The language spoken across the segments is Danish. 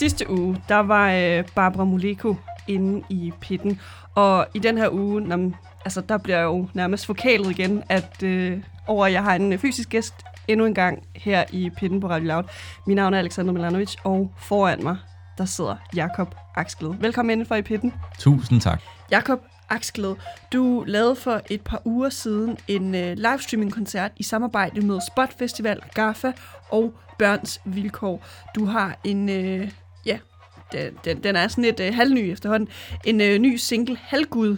Sidste uge, der var øh, Barbara Moleko inde i pitten, og i den her uge, når, altså, der bliver jo nærmest forkælet igen, at øh, over at jeg har en fysisk gæst endnu en gang her i pitten på Radio Loud. Mit navn er Alexander Milanovic, og foran mig, der sidder Jakob Aksgled. Velkommen indenfor i pitten. Tusind tak. Jakob Aksgled, du lavede for et par uger siden en øh, livestreaming-koncert i samarbejde med Spot Festival, GAFA og Børns Vilkår. Du har en, øh, den, den, den er sådan lidt øh, halvny efterhånden, en øh, ny single, Halvgud,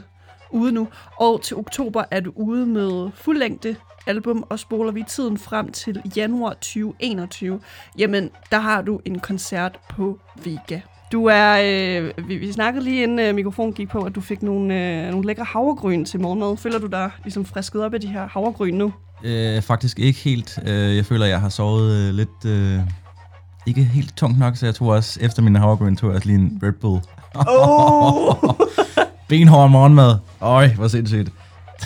ude nu. Og til oktober er du ude med fuldlængde album, og spoler vi tiden frem til januar 2021, jamen, der har du en koncert på Vega. Du er, øh, vi, vi snakkede lige inden øh, mikrofonen gik på, at du fik nogle, øh, nogle lækre havregryn til morgenmad. Føler du dig ligesom frisket op af de her havregryn nu? Øh, faktisk ikke helt. Øh, jeg føler, jeg har sovet øh, lidt... Øh, ikke helt tungt nok, så jeg tog også, efter min havregryn, tog jeg også lige en Red Bull. Oh! Benhård morgenmad. Øj, hvor sindssygt.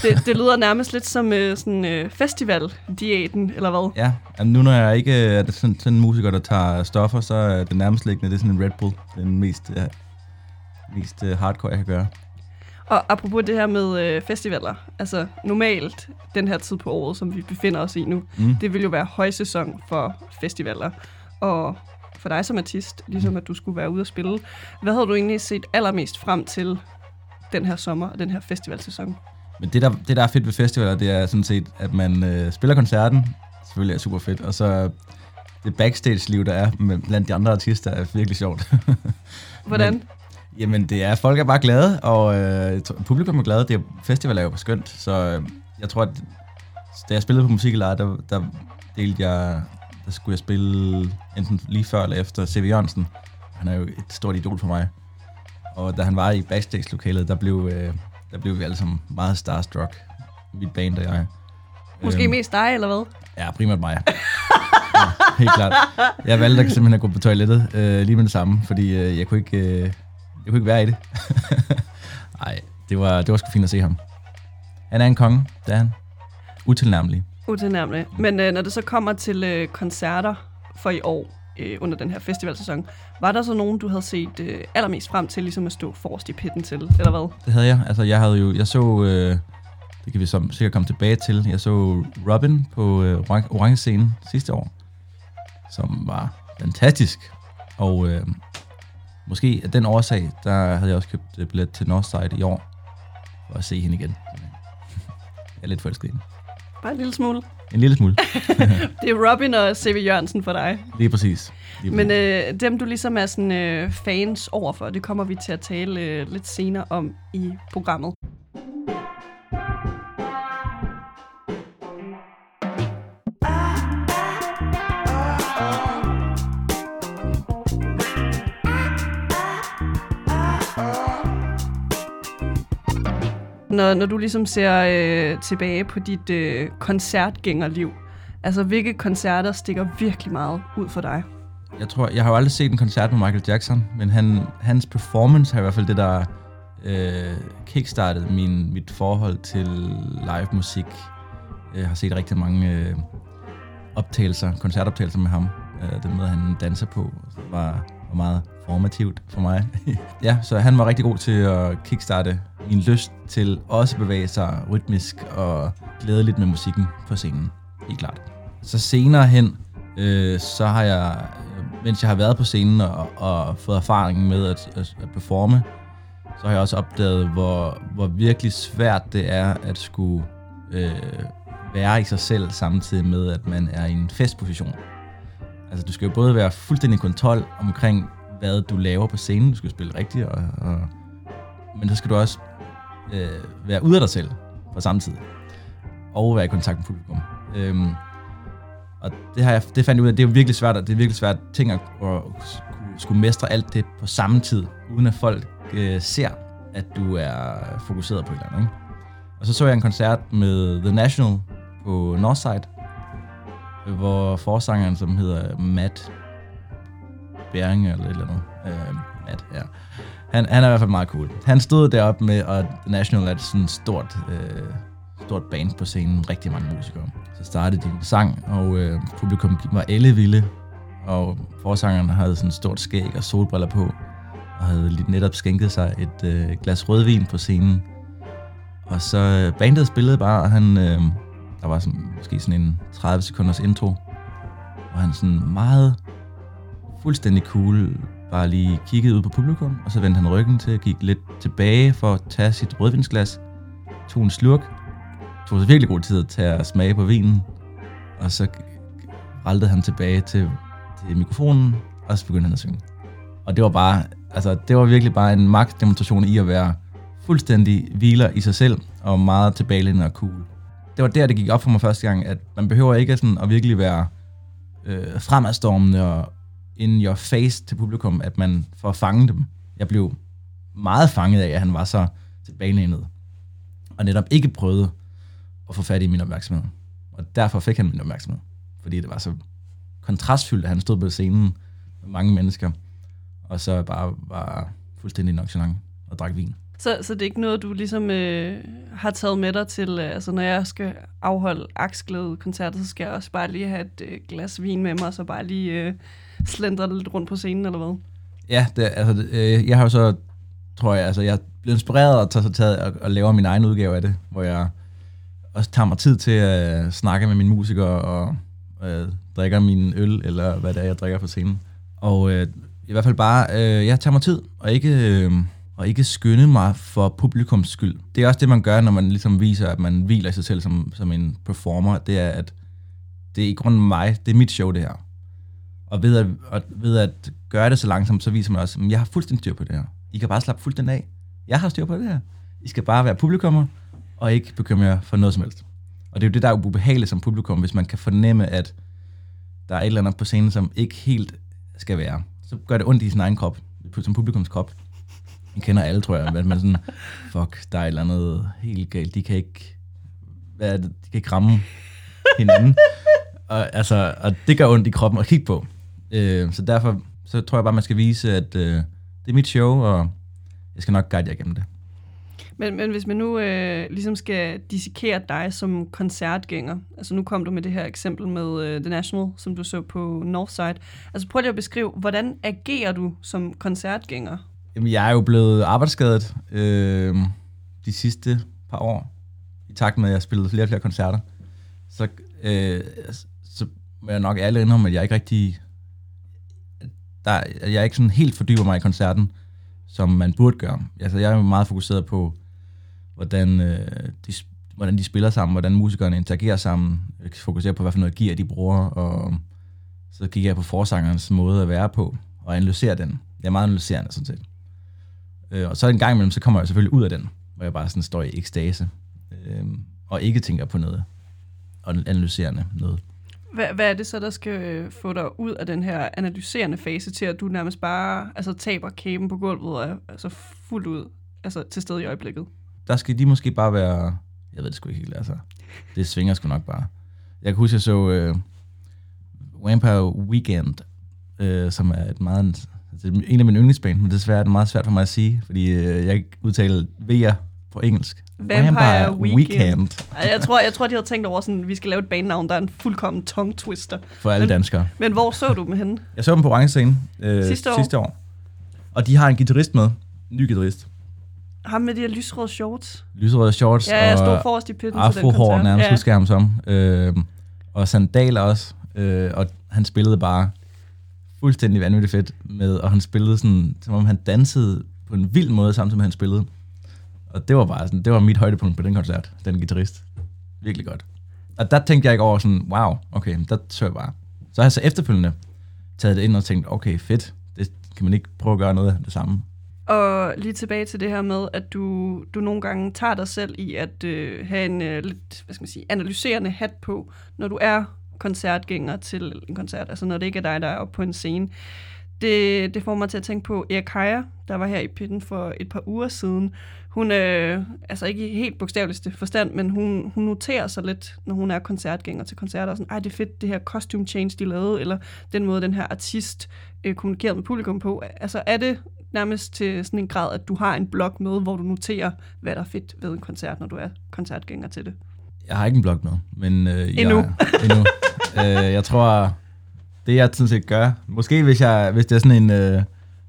det, det lyder nærmest lidt som øh, sådan øh, festival-diæten, eller hvad? Ja, altså, nu når jeg ikke er sådan, sådan en musiker, der tager stoffer, så er det nærmest liggende, det er sådan en Red Bull. Det den mest, ja, mest uh, hardcore, jeg kan gøre. Og apropos det her med øh, festivaler, altså normalt den her tid på året, som vi befinder os i nu, mm. det vil jo være højsæson for festivaler. Og for dig som artist, ligesom at du skulle være ude at spille, hvad havde du egentlig set allermest frem til den her sommer og den her festivalsæson? Men det der, det, der er fedt ved festivaler, det er sådan set, at man øh, spiller koncerten, selvfølgelig er super fedt, og så det backstage-liv, der er med, blandt de andre artister, er virkelig sjovt. Hvordan? Men, jamen, det er, folk er bare glade, og øh, publikum er glade. Det er, festival er jo skønt, så øh, jeg tror, at da jeg spillede på Musikelejr, der, der delte jeg, der skulle jeg spille enten lige før eller efter C.V. Jørgensen. Han er jo et stort idol for mig. Og da han var i backstage-lokalet, der blev, øh, der blev vi alle sammen meget starstruck. Mit band og jeg. Måske øhm, mest dig, eller hvad? Ja, primært mig. ja, helt klart. Jeg valgte simpelthen at gå på toilettet øh, lige med det samme, fordi øh, jeg, kunne ikke, øh, jeg kunne ikke være i det. Nej, det var, det var sgu fint at se ham. Han er en konge, det er han. Utilnærmelig. Utilnærmelig. Men øh, når det så kommer til øh, koncerter for i år, øh, under den her festivalsæson. Var der så nogen, du havde set øh, allermest frem til ligesom at stå forrest i pitten til, eller hvad? Det havde jeg. Altså, jeg havde jo, jeg så, øh, det kan vi så sikkert komme tilbage til, jeg så Robin på øh, Orange Scene sidste år, som var fantastisk. Og øh, måske af den årsag, der havde jeg også købt øh, billet til Northside i år, for at se hende igen. jeg er lidt forelsket i hende. Bare en lille smule. En lille smule. det er Robin og C.V. Jørgensen for dig. Lige præcis. Lige præcis. Men øh, dem, du ligesom er sådan, øh, fans overfor, det kommer vi til at tale øh, lidt senere om i programmet. Når, når du ligesom ser øh, tilbage på dit øh, koncertgængerliv, altså hvilke koncerter stikker virkelig meget ud for dig? Jeg tror, jeg har jo aldrig set en koncert med Michael Jackson, men han, hans performance har i hvert fald det, der øh, kickstartede min, mit forhold til live musik. Jeg har set rigtig mange øh, optagelser, koncertoptagelser med ham. Øh, den måde, han danser på, var, var meget formativt for mig. ja, så han var rigtig god til at kickstarte min lyst til også at bevæge sig rytmisk og glædeligt med musikken på scenen. Helt klart. Så senere hen, øh, så har jeg, mens jeg har været på scenen og, og fået erfaring med at, at, at performe, så har jeg også opdaget, hvor, hvor virkelig svært det er at skulle øh, være i sig selv, samtidig med, at man er i en festposition. Altså, du skal jo både være fuldstændig kontrol omkring, hvad du laver på scenen. Du skal spille rigtigt, og, og, men så skal du også øh, være ude af dig selv på samme tid. Og være i kontakt med publikum. Øhm, og det, har jeg, det fandt jeg ud af, det er virkelig svært, det er virkelig svært ting at, at skulle mestre alt det på samme tid, uden at folk øh, ser, at du er fokuseret på et eller andet. Ikke? Og så så jeg en koncert med The National på Northside, hvor forsangeren, som hedder Matt Bering eller et eller andet, øh, at, ja, han, han er i hvert fald meget cool. Han stod deroppe med, og National er sådan et stort, øh, stort band på scenen, rigtig mange musikere. Så startede de en sang, og øh, publikum var alle vilde, og forsangeren havde sådan et stort skæg og solbriller på, og havde lige netop skænket sig et øh, glas rødvin på scenen. Og så øh, bandet spillede bare, og han, øh, der var sådan, måske sådan en 30 sekunders intro, og han sådan meget fuldstændig cool bare lige kiggede ud på publikum, og så vendte han ryggen til, gik lidt tilbage for at tage sit rødvinsglas, tog en slurk, tog sig virkelig god tid til at smage på vinen, og så raltede han tilbage til, til mikrofonen, og så begyndte han at synge. Og det var bare, altså det var virkelig bare en magtdemonstration i at være fuldstændig hviler i sig selv, og meget tilbagelændende og cool. Det var der, det gik op for mig første gang, at man behøver ikke sådan at virkelig være øh, fremadstormende og in your face til publikum, at man får fange dem. Jeg blev meget fanget af, at han var så tilbagelænet, og netop ikke prøvede at få fat i min opmærksomhed. Og derfor fik han min opmærksomhed, fordi det var så kontrastfyldt, at han stod på scenen med mange mennesker, og så bare var fuldstændig nonchalant og drak vin. Så, så det er ikke noget, du ligesom øh, har taget med dig til, øh, altså når jeg skal afholde aksglæde koncerter, så skal jeg også bare lige have et øh, glas vin med mig, og så bare lige øh, slendre lidt rundt på scenen, eller hvad? Ja, det, altså, øh, jeg har jo så, tror jeg, altså jeg blev inspireret og tager så taget og, og laver min egen udgave af det, hvor jeg også tager mig tid til at øh, snakke med mine musikere og øh, drikker min øl, eller hvad det er, jeg drikker på scenen. Og øh, i hvert fald bare, øh, jeg tager mig tid, og ikke, øh, og ikke skynde mig for publikums skyld. Det er også det, man gør, når man ligesom viser, at man hviler i sig selv som, som en performer. Det er, at det er i grunden mig, det er mit show, det her. Og ved at, og ved at gøre det så langsomt, så viser man også, at jeg har fuldstændig styr på det her. I kan bare slappe fuldstændig af. Jeg har styr på det her. I skal bare være publikummer, og ikke bekymre jer for noget som helst. Og det er jo det, der er ubehageligt som publikum, hvis man kan fornemme, at der er et eller andet på scenen, som ikke helt skal være. Så gør det ondt i sin egen krop, som publikums krop. Jeg kender alle, tror jeg, men man sådan, fuck, der er et eller andet helt galt. De kan ikke, hvad er det? De kan ikke ramme hinanden. Og, altså, og det gør ondt i kroppen at kigge på. Øh, så derfor så tror jeg bare, man skal vise, at øh, det er mit show, og jeg skal nok guide jer igennem det. Men, men hvis man nu øh, ligesom skal dissekere dig som koncertgænger, altså nu kom du med det her eksempel med øh, The National, som du så på Northside. Altså prøv lige at beskrive, hvordan agerer du som koncertgænger? Jamen, jeg er jo blevet arbejdsskadet øh, de sidste par år, i takt med, at jeg spillede flere og flere koncerter. Så, øh, så må jeg nok ærligt indrømme, at jeg ikke rigtig... Der, jeg er ikke sådan helt fordyber mig i koncerten, som man burde gøre. Altså, jeg er meget fokuseret på, hvordan, øh, de, hvordan de spiller sammen, hvordan musikerne interagerer sammen. Jeg fokuserer på, hvad for noget gear de bruger, og så kigger jeg på forsangerens måde at være på, og analyserer den. Jeg er meget analyserende, sådan set. Øh, og så en gang imellem, så kommer jeg selvfølgelig ud af den, hvor jeg bare sådan står i ekstase, øh, og ikke tænker på noget, og analyserende noget. Hvad, hvad er det så, der skal få dig ud af den her analyserende fase til, at du nærmest bare altså, taber kæben på gulvet og er altså, fuldt ud altså, til stede i øjeblikket? Der skal de måske bare være... Jeg ved det sgu ikke helt, altså. Det svinger sgu nok bare. Jeg kan huske, jeg så uh, Vampire Weekend, uh, som er et meget... Det er en af mine yndlingsband, men desværre er det meget svært for mig at sige, fordi uh, jeg udtaler V'er på engelsk. Vampire, Vampire Weekend. Weekend. jeg, tror, jeg tror, de havde tænkt over, sådan, vi skal lave et bandnavn, der er en fuldkommen tongue twister. For alle men, danskere. Men hvor så du dem henne? Jeg så dem på Orange Scene øh, sidste, år. sidste år. Og de har en guitarist med. En ny guitarist. Ham med de her lysrøde shorts. Lysrøde shorts. Ja, jeg stod forrest i pitten til den koncert. nærmest, ja. husker jeg ham som. Øh, og sandaler også. Øh, og han spillede bare fuldstændig vanvittigt fedt med, og han spillede sådan, som om han dansede på en vild måde, samtidig med han spillede. Og det var bare sådan, det var mit højdepunkt på den koncert, den guitarist. Virkelig godt. Og der tænkte jeg ikke over sådan, wow, okay, der så jeg bare. Så har jeg så efterfølgende taget det ind og tænkt, okay, fedt, det kan man ikke prøve at gøre noget af det samme. Og lige tilbage til det her med, at du, du nogle gange tager dig selv i at øh, have en øh, lidt, hvad skal man sige, analyserende hat på, når du er koncertgænger til en koncert, altså når det ikke er dig, der er oppe på en scene. Det, det får mig til at tænke på Erik Heyer, der var her i pitten for et par uger siden, hun, øh, altså ikke i helt bogstaveligste forstand, men hun, hun noterer sig lidt, når hun er koncertgænger til koncerter, og sådan, ej, det er fedt, det her costume change, de lavede, eller den måde, den her artist øh, kommunikerede med publikum på. Altså, er det nærmest til sådan en grad, at du har en blog med, hvor du noterer, hvad der er fedt ved en koncert, når du er koncertgænger til det? Jeg har ikke en blog med, men... Øh, endnu. Jeg, endnu. øh, jeg tror, det jeg sådan set gør, måske hvis, jeg, hvis det er sådan en, øh,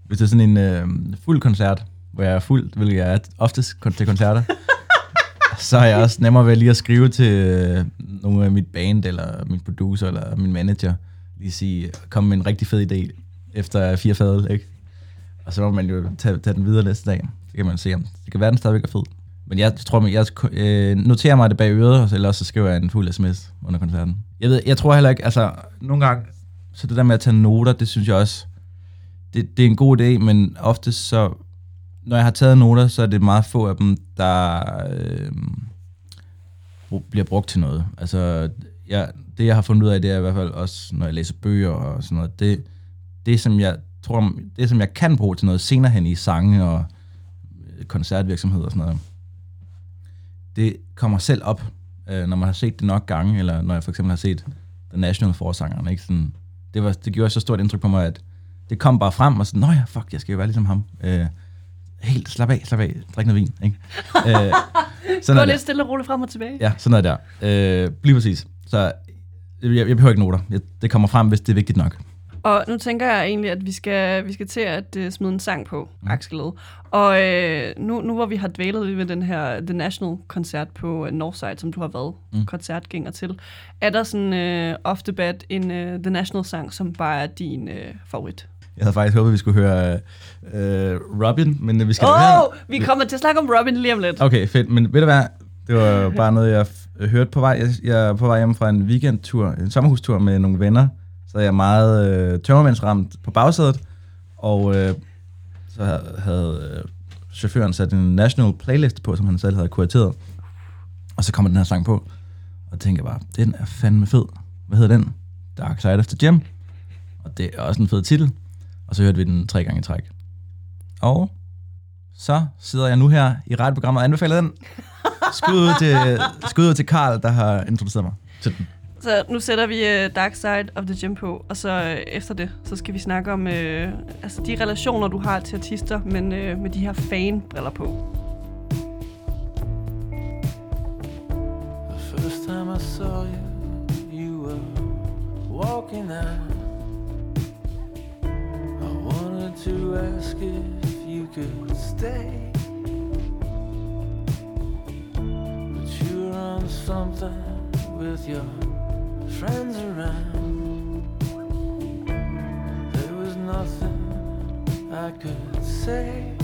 hvis det er sådan en øh, fuld koncert, hvor jeg er fuld, hvilket jeg er oftest til koncerter, så er jeg også nemmere ved lige at skrive til øh, nogle af mit band, eller min producer, eller min manager, lige sige, kom med en rigtig fed idé efter fire fadel, ikke? Og så må man jo tage, tage den videre næste dag. Så kan man se, om det kan være, den stadigvæk er fed. Men jeg tror, jeg øh, noterer mig det bag øret, eller så skriver jeg en fuld sms under koncerten. Jeg, ved, jeg tror heller ikke, altså nogle gange, så det der med at tage noter, det synes jeg også, det, det er en god idé, men ofte så, når jeg har taget noter, så er det meget få af dem, der øh, bliver brugt til noget. Altså, jeg, det jeg har fundet ud af, det er i hvert fald også, når jeg læser bøger og sådan noget, det, det som jeg tror, det som jeg kan bruge til noget senere hen i sange og øh, koncertvirksomhed og sådan noget, det kommer selv op, øh, når man har set det nok gange, eller når jeg for eksempel har set The National forsangeren, ikke? Sådan, det, var, det gjorde så stort indtryk på mig, at det kom bare frem, og sådan, nå ja, fuck, jeg skal jo være ligesom ham. Øh, helt, slap af, slap af, drik noget vin, ikke? øh, sådan Gå lidt stille og roligt frem og tilbage. Ja, sådan noget der. Øh, lige præcis. Så jeg, jeg behøver ikke noter. Jeg, det kommer frem, hvis det er vigtigt nok. Og nu tænker jeg egentlig, at vi skal, vi skal til at uh, smide en sang på, mm. Axel Og uh, nu, nu hvor vi har dvælet ved den her The National-koncert på uh, Northside, som du har været mm. koncertgænger til, er der sådan uh, off the bat en uh, The National-sang, som bare er din uh, favorit? Jeg havde faktisk håbet, at vi skulle høre uh, Robin, men vi skal... Oh, vi kommer til at snakke om Robin lige om lidt. Okay, fedt. Men ved du hvad? Det var bare noget, jeg hørte på vej. Jeg, jeg er på vej hjem fra en weekendtur, en sommerhustur med nogle venner, så jeg meget øh, tømmermandsramt på bagsædet, og øh, så havde øh, chaufføren sat en national playlist på, som han selv havde kurateret. Og så kommer den her sang på, og tænker bare, den er fandme fed. Hvad hedder den? Dark Side of the Gem. Og det er også en fed titel. Og så hørte vi den tre gange i træk. Og så sidder jeg nu her i radioprogrammet og anbefaler den. Skud ud til, skud ud til Karl, der har introduceret mig til den. Så nu sætter vi uh, Dark Side of the Gym på, og så uh, efter det, så skal vi snakke om uh, altså de relationer, du har til artister, men uh, med de her fan-briller på. The first time I saw you, you were walking out. I wanted to ask if you could stay. But you were on something with your friends around. There was nothing I could say.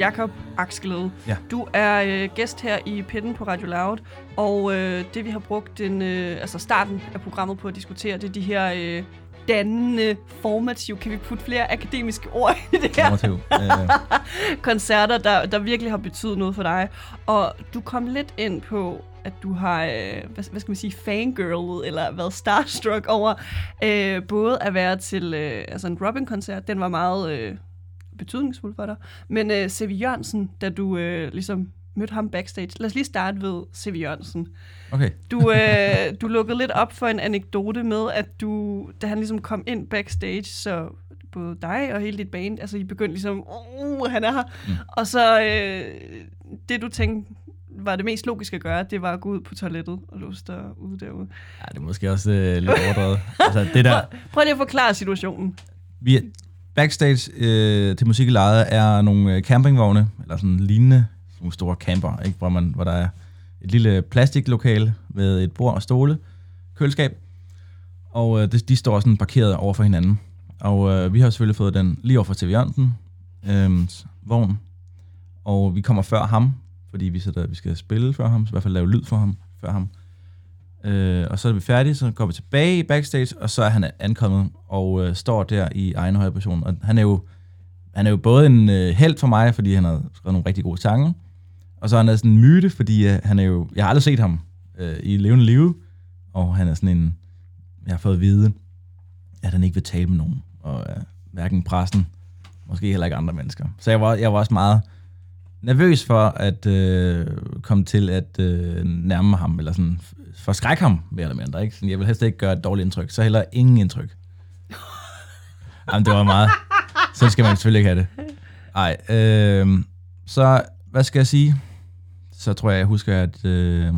Jakob Aksglæde. Ja. Du er øh, gæst her i Pitten på Radio Loud, og øh, det vi har brugt den, øh, altså starten af programmet på at diskutere, det er de her øh, dannende, formative, kan vi putte flere akademiske ord i det her? Formativ. Koncerter, der, der virkelig har betydet noget for dig. Og du kom lidt ind på, at du har, øh, hvad, hvad skal man sige, fangirlet, eller været starstruck over, øh, både at være til øh, altså en Robin-koncert, den var meget øh, betydningsfuld for dig, men øh, C.V. Jørgensen, da du øh, ligesom mødte ham backstage. Lad os lige starte ved C.V. Jørgensen. okay. Du, øh, du lukkede lidt op for en anekdote med, at du, da han ligesom kom ind backstage, så både dig og hele dit band, altså I begyndte ligesom, uh, han er her. Mm. Og så øh, det du tænkte var det mest logiske at gøre, det var at gå ud på toilettet og låse dig ude derude. Ja, det er måske også øh, lidt overdrevet. altså, det der, Prøv lige at forklare situationen. vi backstage øh, til musik i lejet er nogle øh, campingvogne, eller sådan lignende, nogle store camper, ikke? Hvor, man, hvor der er et lille plastiklokale med et bord og stole, køleskab, og øh, de, de står sådan parkeret over for hinanden. Og øh, vi har selvfølgelig fået den lige over for TV Jørgensen, øh, vogn, og vi kommer før ham, fordi vi, sætter, vi skal spille før ham, så i hvert fald lave lyd for ham før ham. Øh, og så er vi færdige, så går vi tilbage i backstage, og så er han ankommet og øh, står der i egen høje position. Og han er jo, han er jo både en øh, held for mig, fordi han har skrevet nogle rigtig gode sange, og så er han sådan en myte, fordi øh, han er jo, jeg har aldrig set ham øh, i levende liv, og han er sådan en, jeg har fået at vide, at han ikke vil tale med nogen, og øh, hverken pressen, måske heller ikke andre mennesker. Så jeg var, jeg var også meget nervøs for at øh, komme til at øh, nærme mig ham, eller sådan forskrække ham, mere eller mindre. Ikke? Sådan, jeg vil helst ikke gøre et dårligt indtryk, så heller ingen indtryk. Jamen, det var meget. Så skal man selvfølgelig ikke have det. Nej, øh, så hvad skal jeg sige? Så tror jeg, jeg husker, at øh,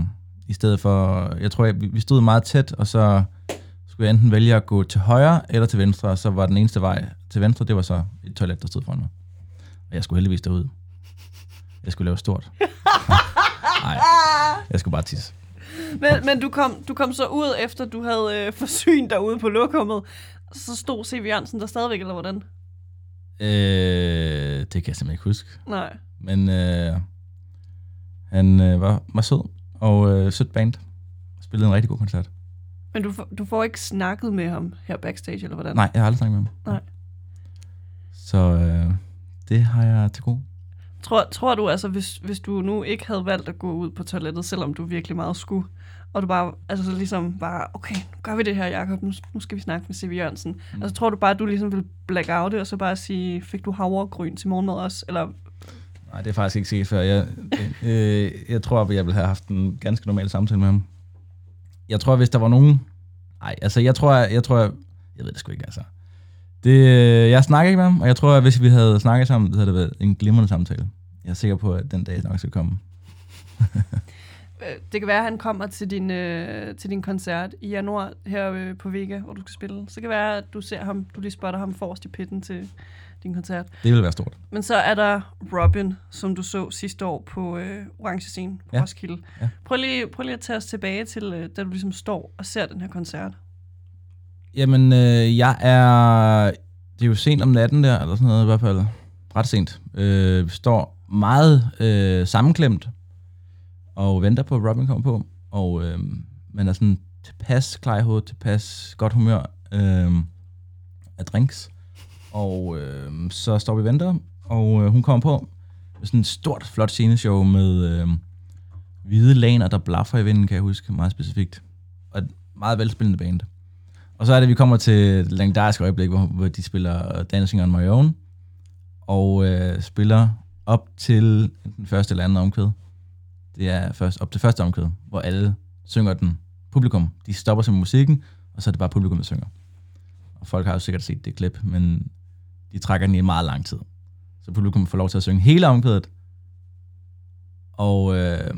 i stedet for, jeg tror, jeg, vi stod meget tæt, og så skulle jeg enten vælge at gå til højre eller til venstre, og så var den eneste vej til venstre, det var så et toilet, der stod foran mig. Og jeg skulle heldigvis derud. Jeg skulle lave stort. Nej, jeg skulle bare tisse. Men, men du, kom, du kom så ud, efter du havde øh, forsynet dig ude på lokummet. Så stod C.V. Jørgensen der stadigvæk, eller hvordan? Øh, det kan jeg simpelthen ikke huske. Nej. Men øh, han øh, var, var sød og øh, sødt band. Spillede en rigtig god koncert. Men du, får- du får ikke snakket med ham her backstage, eller hvordan? Nej, jeg har aldrig snakket med ham. Nej. Så øh, det har jeg til gode. Tror, tror du altså, hvis, hvis du nu ikke havde valgt at gå ud på toilettet, selvom du virkelig meget skulle, og du bare, altså så ligesom bare, okay, nu gør vi det her, Jacob, nu, nu skal vi snakke med C.V. Jørgensen. Mm. Altså tror du bare, at du ligesom vil black out det, og så bare sige, fik du havregryn til morgenmad også? Eller, Nej, det er faktisk ikke set før. Jeg, øh, jeg tror, at jeg ville have haft en ganske normal samtale med ham. Jeg tror, hvis der var nogen... Nej, altså jeg tror, jeg, jeg tror, jeg, jeg ved det sgu ikke, altså. Det, øh, jeg snakker ikke med ham, og jeg tror, at hvis vi havde snakket sammen, så havde det været en glimrende samtale. Jeg er sikker på, at den dag nok skal komme. øh, det kan være, at han kommer til din, øh, til din koncert i januar her øh, på Vega, hvor du skal spille. Så kan det være, at du ser ham, du lige spotter ham forrest i pitten til din koncert. Det ville være stort. Men så er der Robin, som du så sidste år på øh, Orange Scene på Ja. ja. Roskilde. Ja. Prøv, lige, prøv lige at tage os tilbage til, øh, da du ligesom står og ser den her koncert. Jamen, øh, jeg er... Det er jo sent om natten der, eller sådan noget i hvert fald. Ret sent. Øh, vi står meget øh, sammenklemt og venter på, at Robin kommer på. Og øh, man er sådan tilpas klar i hovedet, tilpas godt humør øh, af drinks. Og øh, så står vi og venter, og øh, hun kommer på med sådan et stort, flot sceneshow med øh, hvide laner, der blaffer i vinden, kan jeg huske, meget specifikt. Og et meget velspillende band. Og så er det, vi kommer til et legendarisk øjeblik, hvor, hvor de spiller Dancing on My Own, og øh, spiller op til den første eller anden omkvæd. Det er først op til første omkvæd, hvor alle synger den. Publikum, de stopper sig med musikken, og så er det bare publikum, der synger. Og folk har jo sikkert set det klip, men de trækker den i meget lang tid. Så publikum får lov til at synge hele omkvædet. Og øh,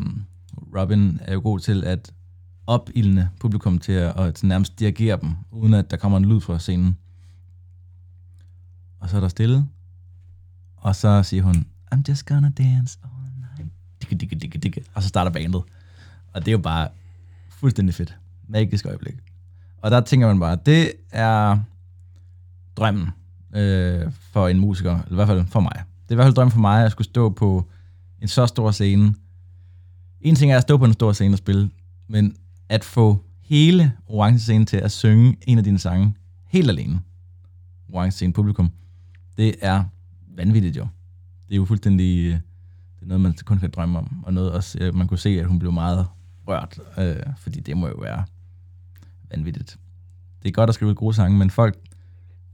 Robin er jo god til at opildne publikum til at, at nærmest dirigere dem, uden at der kommer en lyd fra scenen. Og så er der stille, og så siger hun, I'm just gonna dance all night. Dikke, dikke, dikke, dikke. Og så starter bandet. Og det er jo bare fuldstændig fedt. Magisk øjeblik. Og der tænker man bare, det er drømmen øh, for en musiker, eller i hvert fald for mig. Det er i hvert fald drømmen for mig, at skulle stå på en så stor scene. En ting er at stå på en stor scene og spille, men at få hele orange scene til at synge en af dine sange helt alene. Orange scene publikum. Det er vanvittigt jo. Det er jo fuldstændig... Øh, det er noget, man kun kan drømme om. Og noget også, øh, man kunne se, at hun blev meget rørt. Øh, fordi det må jo være vanvittigt. Det er godt at skrive gode sange, men folk,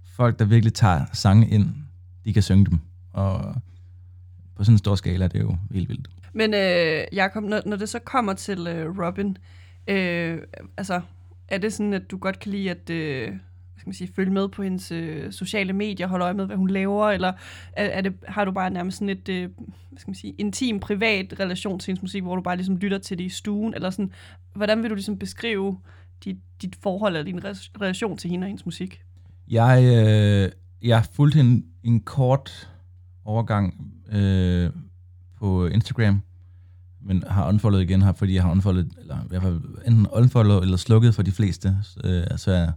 folk der virkelig tager sange ind, de kan synge dem. Og på sådan en stor skala det er jo helt vildt. Men øh, Jacob, når, når det så kommer til øh, Robin, øh, Øh, altså, er det sådan, at du godt kan lide at øh, hvad skal man sige, følge med på hendes øh, sociale medier, holde øje med, hvad hun laver, eller er, er det, har du bare nærmest sådan et øh, hvad skal man sige, intim, privat relation til hendes musik, hvor du bare ligesom lytter til det i stuen, eller sådan, hvordan vil du ligesom beskrive dit, dit forhold eller din re- relation til hende og hendes musik? Jeg, øh, jeg fulgte en, en kort overgang øh, på Instagram, men har unfollowet igen her, fordi jeg har unfollowet, eller i hvert fald enten unfollowet eller slukket for de fleste, øh, så jeg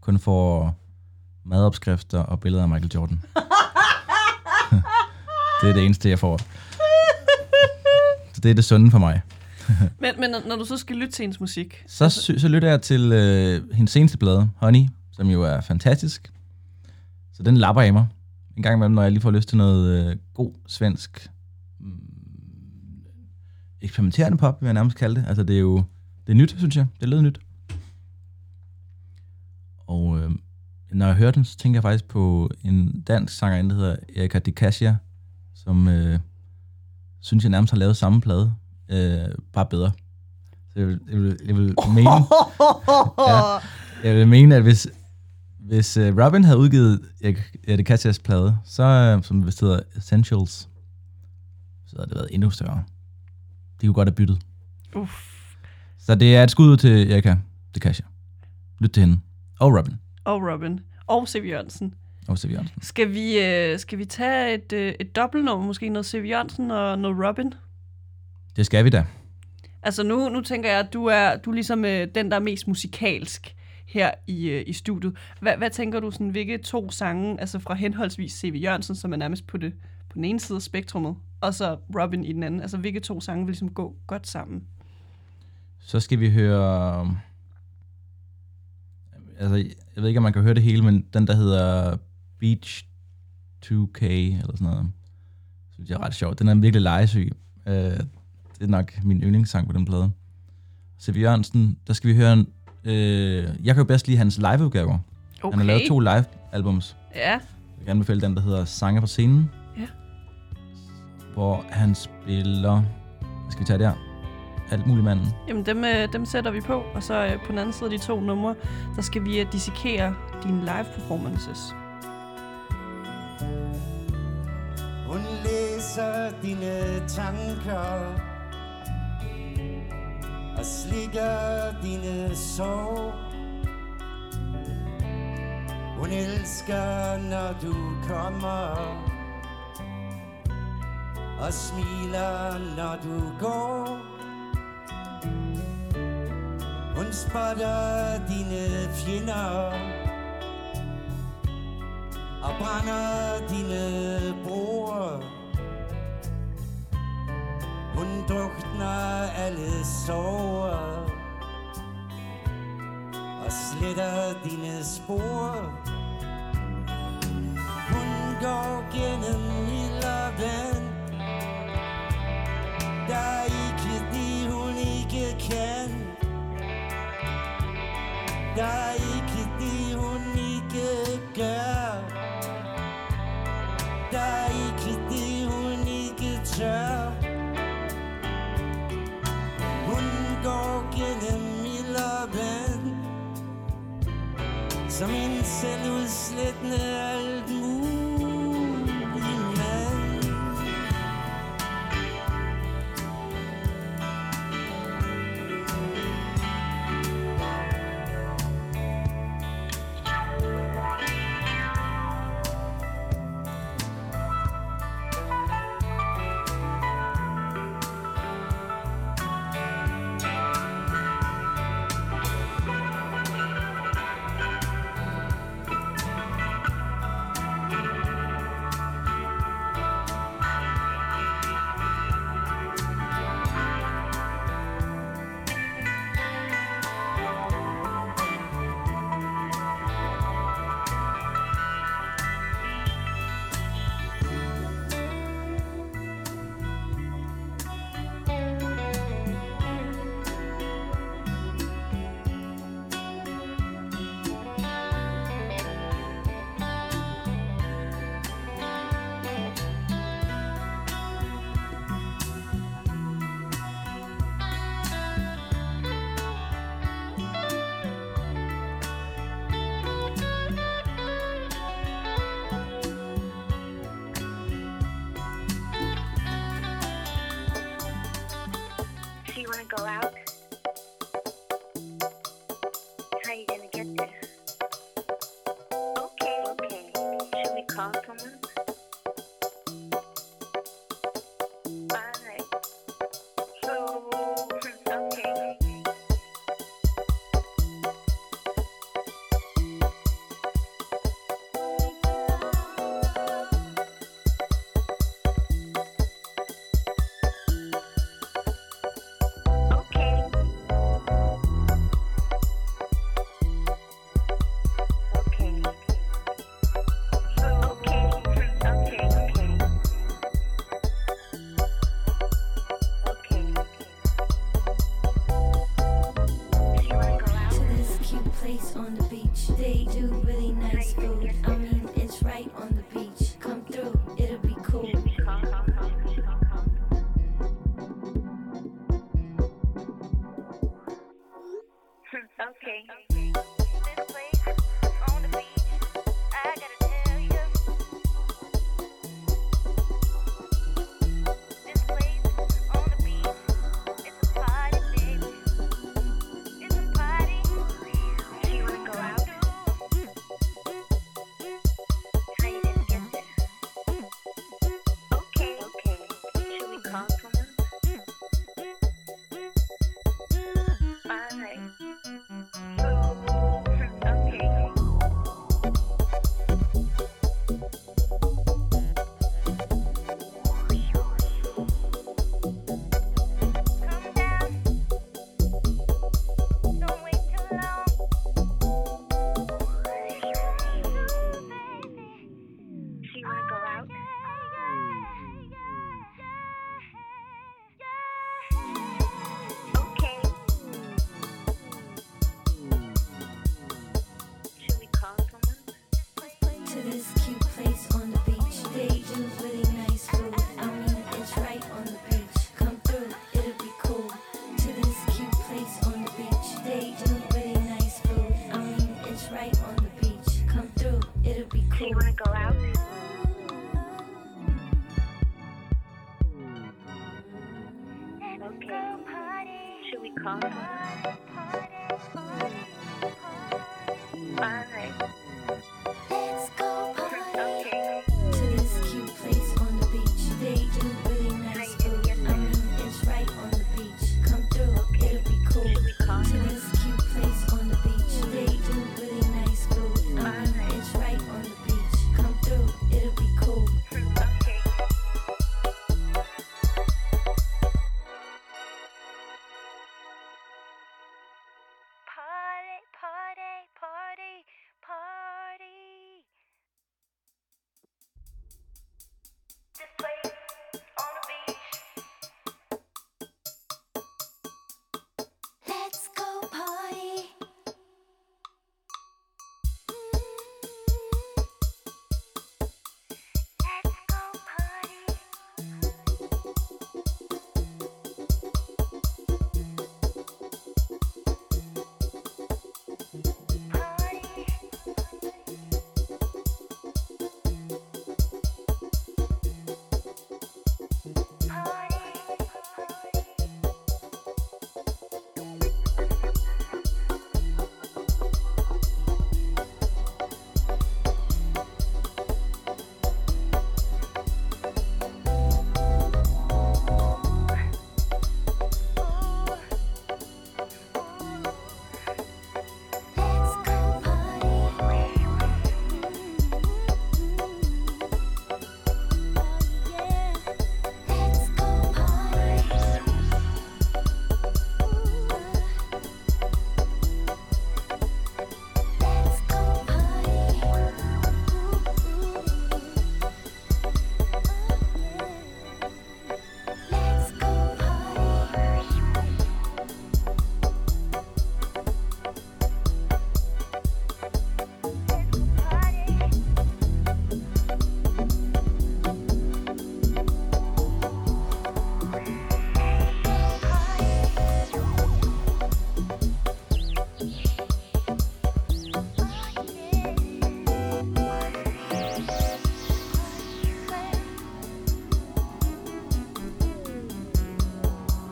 kun får madopskrifter og billeder af Michael Jordan. det er det eneste, jeg får. Så det er det sunde for mig. Men, men når- du så skal lytte til hendes musik, Så, sy- så lytter jeg til øh, hendes seneste plade, Honey, som jo er fantastisk. Så den lapper af mig. En gang imellem, når jeg lige får lyst til noget øh, god svensk eksperimenterende pop, vil jeg nærmest kalde det. Altså det er jo det er nyt, synes jeg. Det lyder nyt. Og øh, når jeg hører den, så tænker jeg faktisk på en dansk sangerinde, der hedder Erika Di Cassia, som øh, synes jeg nærmest har lavet samme plade, øh, bare bedre. Så jeg vil, jeg vil, jeg vil mene, ja, jeg vil mene, at hvis, hvis uh, Robin havde udgivet Erika Cassias plade, så, uh, som vist hedder Essentials, så havde det været endnu større. De kunne godt have byttet. uff, Så det er et skud ud til Erika de Cassia. Lyt til hende. Og Robin. og Robin, og C.V. Jørgensen. Og Stevie Jørgensen. Skal vi, øh, skal vi tage et, øh, et dobbeltnummer, måske noget C.V. Jørgensen og noget Robin? Det skal vi da. Altså nu, nu tænker jeg, at du er, du er ligesom øh, den, der er mest musikalsk her i, øh, i studiet. Hvad, hvad tænker du, sådan, hvilke to sange, altså fra henholdsvis C.V. Jørgensen, som er nærmest på, det, på den ene side af spektrummet, og så Robin i den anden, altså hvilke to sange vil ligesom gå godt sammen? Så skal vi høre... Altså, jeg ved ikke, om man kan høre det hele, men den, der hedder Beach 2K, eller sådan noget, synes jeg er ret sjov. Den er virkelig legesyg. Øh, det er nok min yndlingssang på den plade. C.V. Jørgensen, der skal vi høre en... Øh, jeg kan jo bedst lide hans liveudgaver. Okay. Han har lavet to live-albums. Ja, Jeg kan anbefale den, der hedder Sange på scenen. Hvor han spiller... Hvad skal vi tage der? Alt muligt manden. jamen dem, øh, dem sætter vi på, og så øh, på den anden side af de to numre, der skal vi øh, dissekere dine live performances. Hun læser dine tanker Og slikker dine sår Hun elsker, når du kommer og smiler, når du går Hun spotter dine fjender og brænder dine broer. Hun drukner alle sorger og sletter dine spor.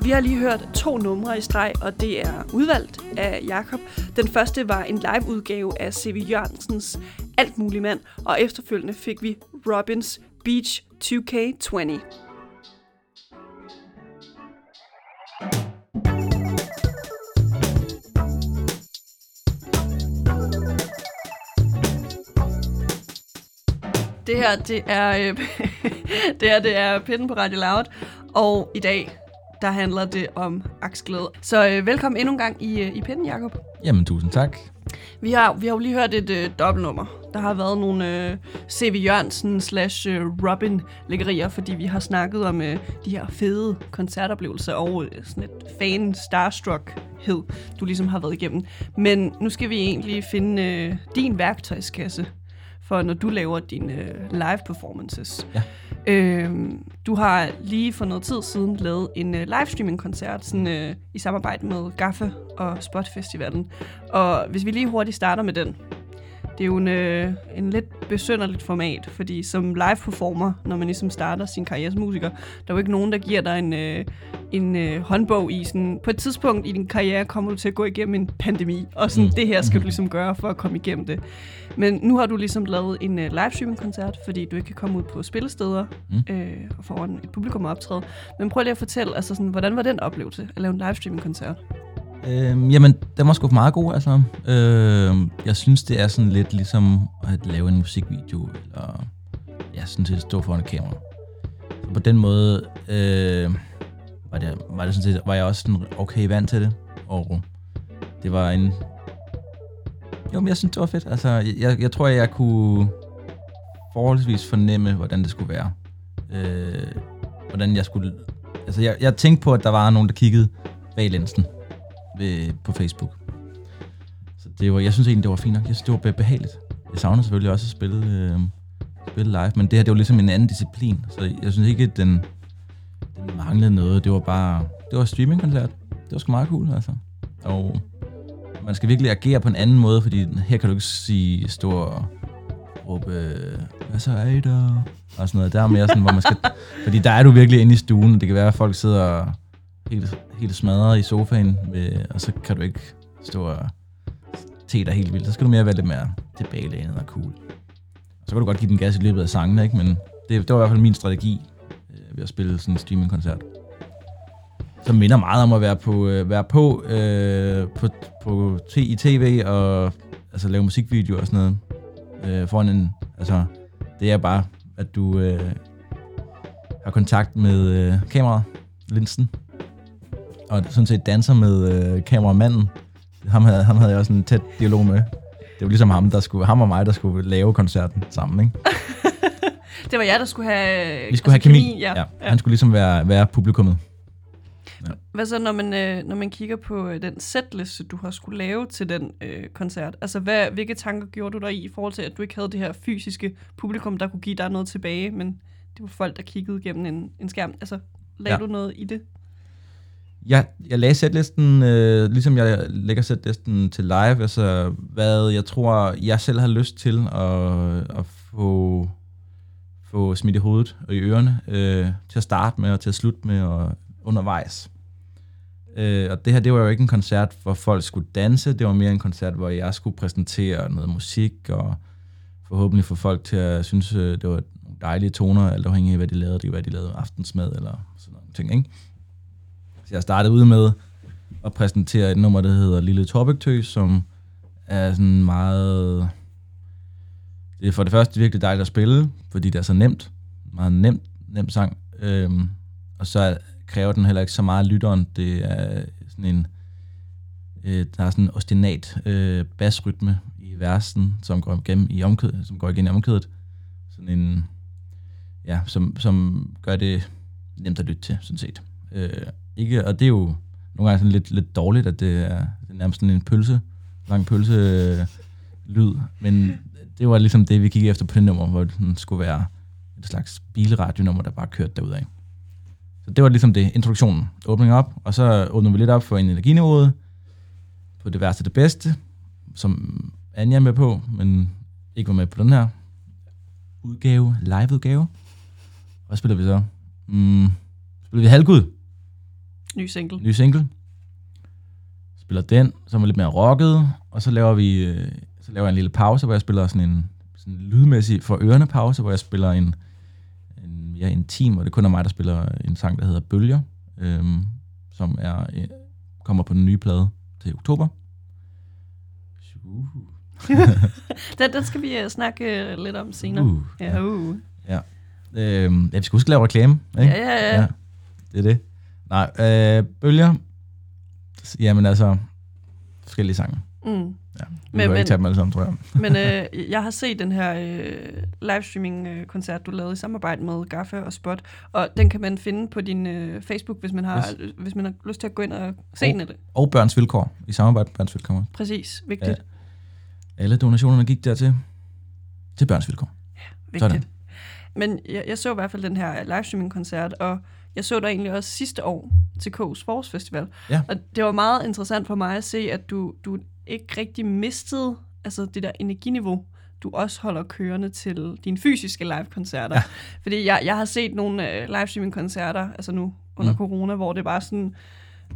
Vi har lige hørt to numre i streg, og det er udvalgt af Jakob. Den første var en liveudgave af C.V. Jørgensens Alt mulig mand, og efterfølgende fik vi Robins Beach 2K20. Det her, det er, øh, det her, det er Pinden på Radio Loud, og i dag, der handler det om aksglæde. Så øh, velkommen endnu en gang i, øh, i Pinden, Jakob. Jamen, tusind tak. Vi har, vi har jo lige hørt et øh, dobbeltnummer. Der har været nogle øh, C.V. Jørgensen slash øh, Robin læggerier, fordi vi har snakket om øh, de her fede koncertoplevelser og øh, sådan et fan starstruck-hed, du ligesom har været igennem. Men nu skal vi egentlig finde øh, din værktøjskasse for når du laver dine øh, live performances. Ja. Øhm, du har lige for noget tid siden lavet en øh, livestreaming-koncert sådan, øh, i samarbejde med Gaffa og Spot Festivalen. Og hvis vi lige hurtigt starter med den. Det er jo en, øh, en lidt besynderligt format, fordi som live-performer, når man ligesom starter sin karriere som musiker, der er jo ikke nogen, der giver dig en, øh, en øh, håndbog i sådan, på et tidspunkt i din karriere kommer du til at gå igennem en pandemi, og sådan, Mm. det her skal du ligesom gøre for at komme igennem det. Men nu har du ligesom lavet en øh, livestreaming-koncert, fordi du ikke kan komme ud på spillesteder Mm. øh, og foran et publikum og optræde. Men prøv lige at fortælle, altså sådan, hvordan var den oplevelse at lave en livestreaming-koncert? Øhm, jamen, den var sgu meget god, altså. Øhm, jeg synes, det er sådan lidt ligesom at lave en musikvideo, eller ja, sådan set stå foran et kamera. Så på den måde øh, var, det, var, det sådan set, var jeg også sådan okay vant til det, og det var en... Jo, men jeg synes, det var fedt. Altså, jeg, jeg tror, jeg kunne forholdsvis fornemme, hvordan det skulle være. Øh, hvordan jeg skulle... Altså, jeg, jeg tænkte på, at der var nogen, der kiggede bag linsen ved, på Facebook. Så det var, jeg synes egentlig, det var fint nok. Jeg synes, det var behageligt. Jeg savner selvfølgelig også at spille, øh, spille live, men det her, det var ligesom en anden disciplin. Så jeg synes ikke, at den, den manglede noget. Det var bare, det var streamingkoncert. Det var sgu meget cool, altså. Og man skal virkelig agere på en anden måde, fordi her kan du ikke sige, stå og råbe, hvad så er I der? Og sådan noget. Der er mere sådan, hvor man skal... Fordi der er du virkelig inde i stuen, og det kan være, at folk sidder helt, helt smadret i sofaen, med, og så kan du ikke stå og te dig helt vildt. Så skal du mere være lidt mere tilbagelænet og cool. Så kan du godt give den gas i løbet af sangene, ikke? men det, det var i hvert fald min strategi øh, ved at spille sådan en streamingkoncert. Som minder meget om at være på, øh, være på, øh, på, på t- i tv og altså, lave musikvideoer og sådan noget. Øh, foran en, altså, det er bare, at du øh, har kontakt med øh, kameraet, linsen, og sådan set danser med øh, kameramanden. Ham havde, ham havde jeg også en tæt dialog med. Det var ligesom ham, der skulle, ham og mig, der skulle lave koncerten sammen, ikke? Det var jeg, der skulle have... Vi skulle have kemi. Ja. ja. Han skulle ligesom være, være publikummet. Hvad så, når man, øh, når man kigger på øh, den setliste, du har skulle lave til den øh, koncert? Altså, hvad, hvilke tanker gjorde du der i, i forhold til, at du ikke havde det her fysiske publikum, der kunne give dig noget tilbage, men det var folk, der kiggede gennem en, en skærm. Altså, lagde Ja. du noget i det? Jeg, jeg lagde setlisten, øh, ligesom jeg lægger setlisten til live, altså hvad jeg tror, jeg selv har lyst til at, at få, få smidt i hovedet og i ørerne, øh, til at starte med og til at slutte med og undervejs. Øh, og det her, det var jo ikke en koncert, hvor folk skulle danse, det var mere en koncert, hvor jeg skulle præsentere noget musik og forhåbentlig få folk til at synes, øh, det var nogle dejlige toner, alt afhængig af, hvad de lavede. Det kan være, de lavede aftensmad eller sådan nogle ting, ikke? Så jeg startede ud med at præsentere et nummer, der hedder Lille Torbæktøs, som er sådan meget... Det er for det første virkelig dejligt at spille, fordi det er så nemt. Meget nemt, nem sang. Øhm, og så kræver den heller ikke så meget lytteren. Det er sådan en... Øh, der er sådan en ostinat øh, basrytme i versen, som går igennem i omkødet, som går igen i omkødet. Sådan en... Ja, som, som gør det nemt at lytte til, sådan set. Øh, ikke, og det er jo nogle gange sådan lidt, lidt dårligt, at det er, det er nærmest sådan en pølse, lang pølse øh, lyd, men det var ligesom det, vi kiggede efter på det nummer, hvor det skulle være et slags bilradionummer, der bare kørte derudad. Så det var ligesom det, introduktionen, åbning op, og så åbnede vi lidt op for en energiniveauet, på det værste det bedste, som Anja er med på, men ikke var med på den her udgave, live-udgave. Hvad spiller vi så? Mm, spiller vi Halgud? Ny single. ny single. Spiller den, som er lidt mere rocket, og så laver vi øh, så laver jeg en lille pause, hvor jeg spiller sådan en sådan en lydmæssig for ørerne pause, hvor jeg spiller en, en mere intim, og det kun er mig, der spiller en sang, der hedder Bølger, øhm, som er, øh, kommer på den nye plade til oktober. Uh. Den, den skal vi uh, snakke uh, lidt om senere. Uh. Ja, uh. Øhm, ja, vi skal huske at lave reklame, ikke? Ja, ja, ja. ja. Det er det. Nej, øh, Bølger, jamen altså, forskellige sange. Mm. Ja, Men- kan men- ikke tage dem alle sammen, tror jeg. Men øh, jeg har set den her øh, livestreaming-koncert, du lavede i samarbejde med Gaffa og Spot, og den kan man finde på din øh, Facebook, hvis man har Yes. hvis man har lyst til at gå ind og se Oh. den. Eller. Og Børns Vilkår, i samarbejde med Børns Vilkår. Præcis, vigtigt. Ja. Alle donationerne gik dertil, til Børns Vilkår. vigtigt. sådan. Men jeg, jeg så i hvert fald den her livestreaming-koncert, og jeg så dig egentlig også sidste år til K's Forårsfestival. Ja. Og det var meget interessant for mig at se, at du, du ikke rigtig mistede altså det der energiniveau, du også holder kørende til dine fysiske live-koncerter. Ja. Fordi jeg, jeg har set nogle uh, livestreaming-koncerter, altså nu under mm. Mm. corona, hvor det var sådan,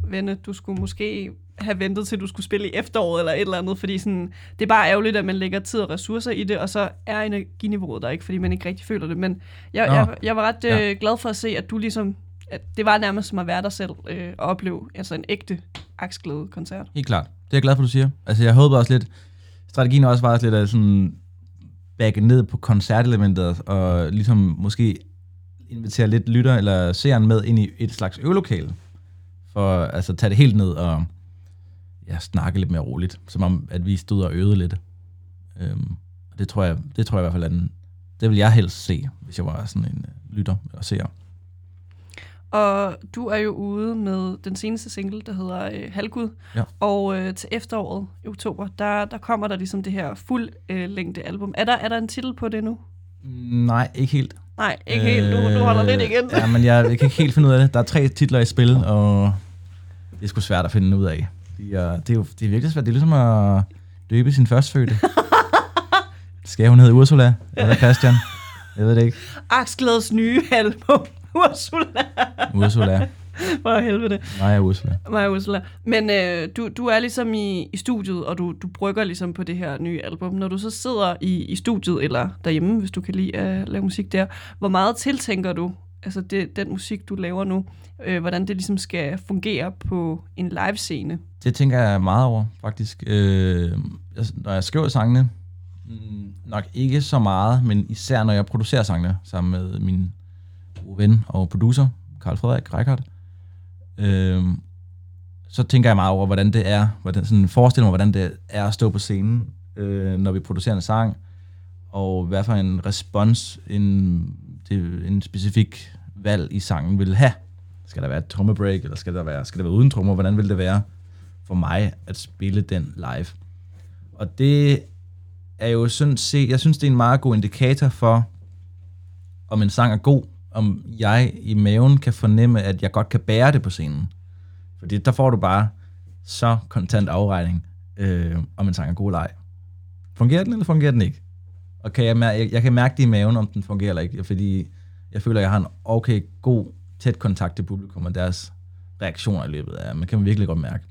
venne, du skulle måske have ventet til, du skulle spille i efteråret eller et eller andet, fordi sådan, det er bare ærgerligt, at man lægger tid og ressourcer i det, og så er energiniveauet der ikke, fordi man ikke rigtig føler det. Men jeg, Nå. jeg, jeg var ret Ja. øh, glad for at se, at du ligesom, at det var nærmest som at være dig selv øh, og opleve altså en ægte aksglæde koncert. Helt klart. Det er jeg glad for, du siger. Altså, jeg håbede også lidt, strategien også var også lidt at sådan bagge ned på koncertelementet, og ligesom måske invitere lidt lytter eller seeren med ind i et slags øvelokale, for altså tage det helt ned og ja, snakke lidt mere roligt, som om at vi stod og øvede lidt. Øhm, og det tror jeg, det tror jeg i hvert fald, at den, det vil jeg helst se, hvis jeg var sådan en øh, lytter eller seer. Og du er jo ude med den seneste single, der hedder øh, Halgud. Ja. Og øh, til efteråret i oktober, der, der kommer der ligesom det her fuld øh, længde album. Er der, er der en titel på det nu? Nej, ikke helt. Nej, ikke øh, helt. Du, du holder lidt igen. Ja, men jeg, jeg kan ikke helt finde ud af det. Der er tre titler i spil, og det er sgu svært at finde ud af. De er, det er jo det er virkelig svært. Det er ligesom at døbe sin førstfødte. Skal hun hedde Ursula? Eller Christian? Jeg ved det ikke. Aksglædes nye album. Ursula. Ursula. For helvede. Nej, Ursula. Og Ursula. Men øh, du, du er ligesom i, i studiet, og du, du brygger ligesom på det her nye album. Når du så sidder i, i studiet, eller derhjemme, hvis du kan lide at lave musik der, hvor meget tiltænker du, altså det, den musik, du laver nu, øh, hvordan det ligesom skal fungere på en live-scene? Det tænker jeg meget over, faktisk. Øh, jeg, når jeg skriver sangene, mm, nok ikke så meget, men især når jeg producerer sangene sammen med min gode ven og producer, Karl Frederik Reichardt, øh, så tænker jeg meget over, hvordan det er, hvordan, sådan forestiller mig, hvordan det er at stå på scenen, øh, når vi producerer en sang, og hvad for en respons en, det, en specifik valg i sangen vil have. Skal der være et trommebreak, eller skal der være, skal der være uden trommer? Hvordan vil det være for mig at spille den live? Og det er jo sådan set, jeg synes, det er en meget god indikator for, om en sang er god, om jeg i maven kan fornemme, at jeg godt kan bære det på scenen. Fordi der får du bare så kontant afregning, øh, om en sang er god eller ej. Fungerer den, eller fungerer den ikke? Og kan jeg, mær- jeg, jeg kan mærke det i maven, om den fungerer eller ikke, fordi jeg føler, at jeg har en okay, god, tæt kontakt til publikum og deres reaktioner i løbet af, man kan virkelig godt mærke.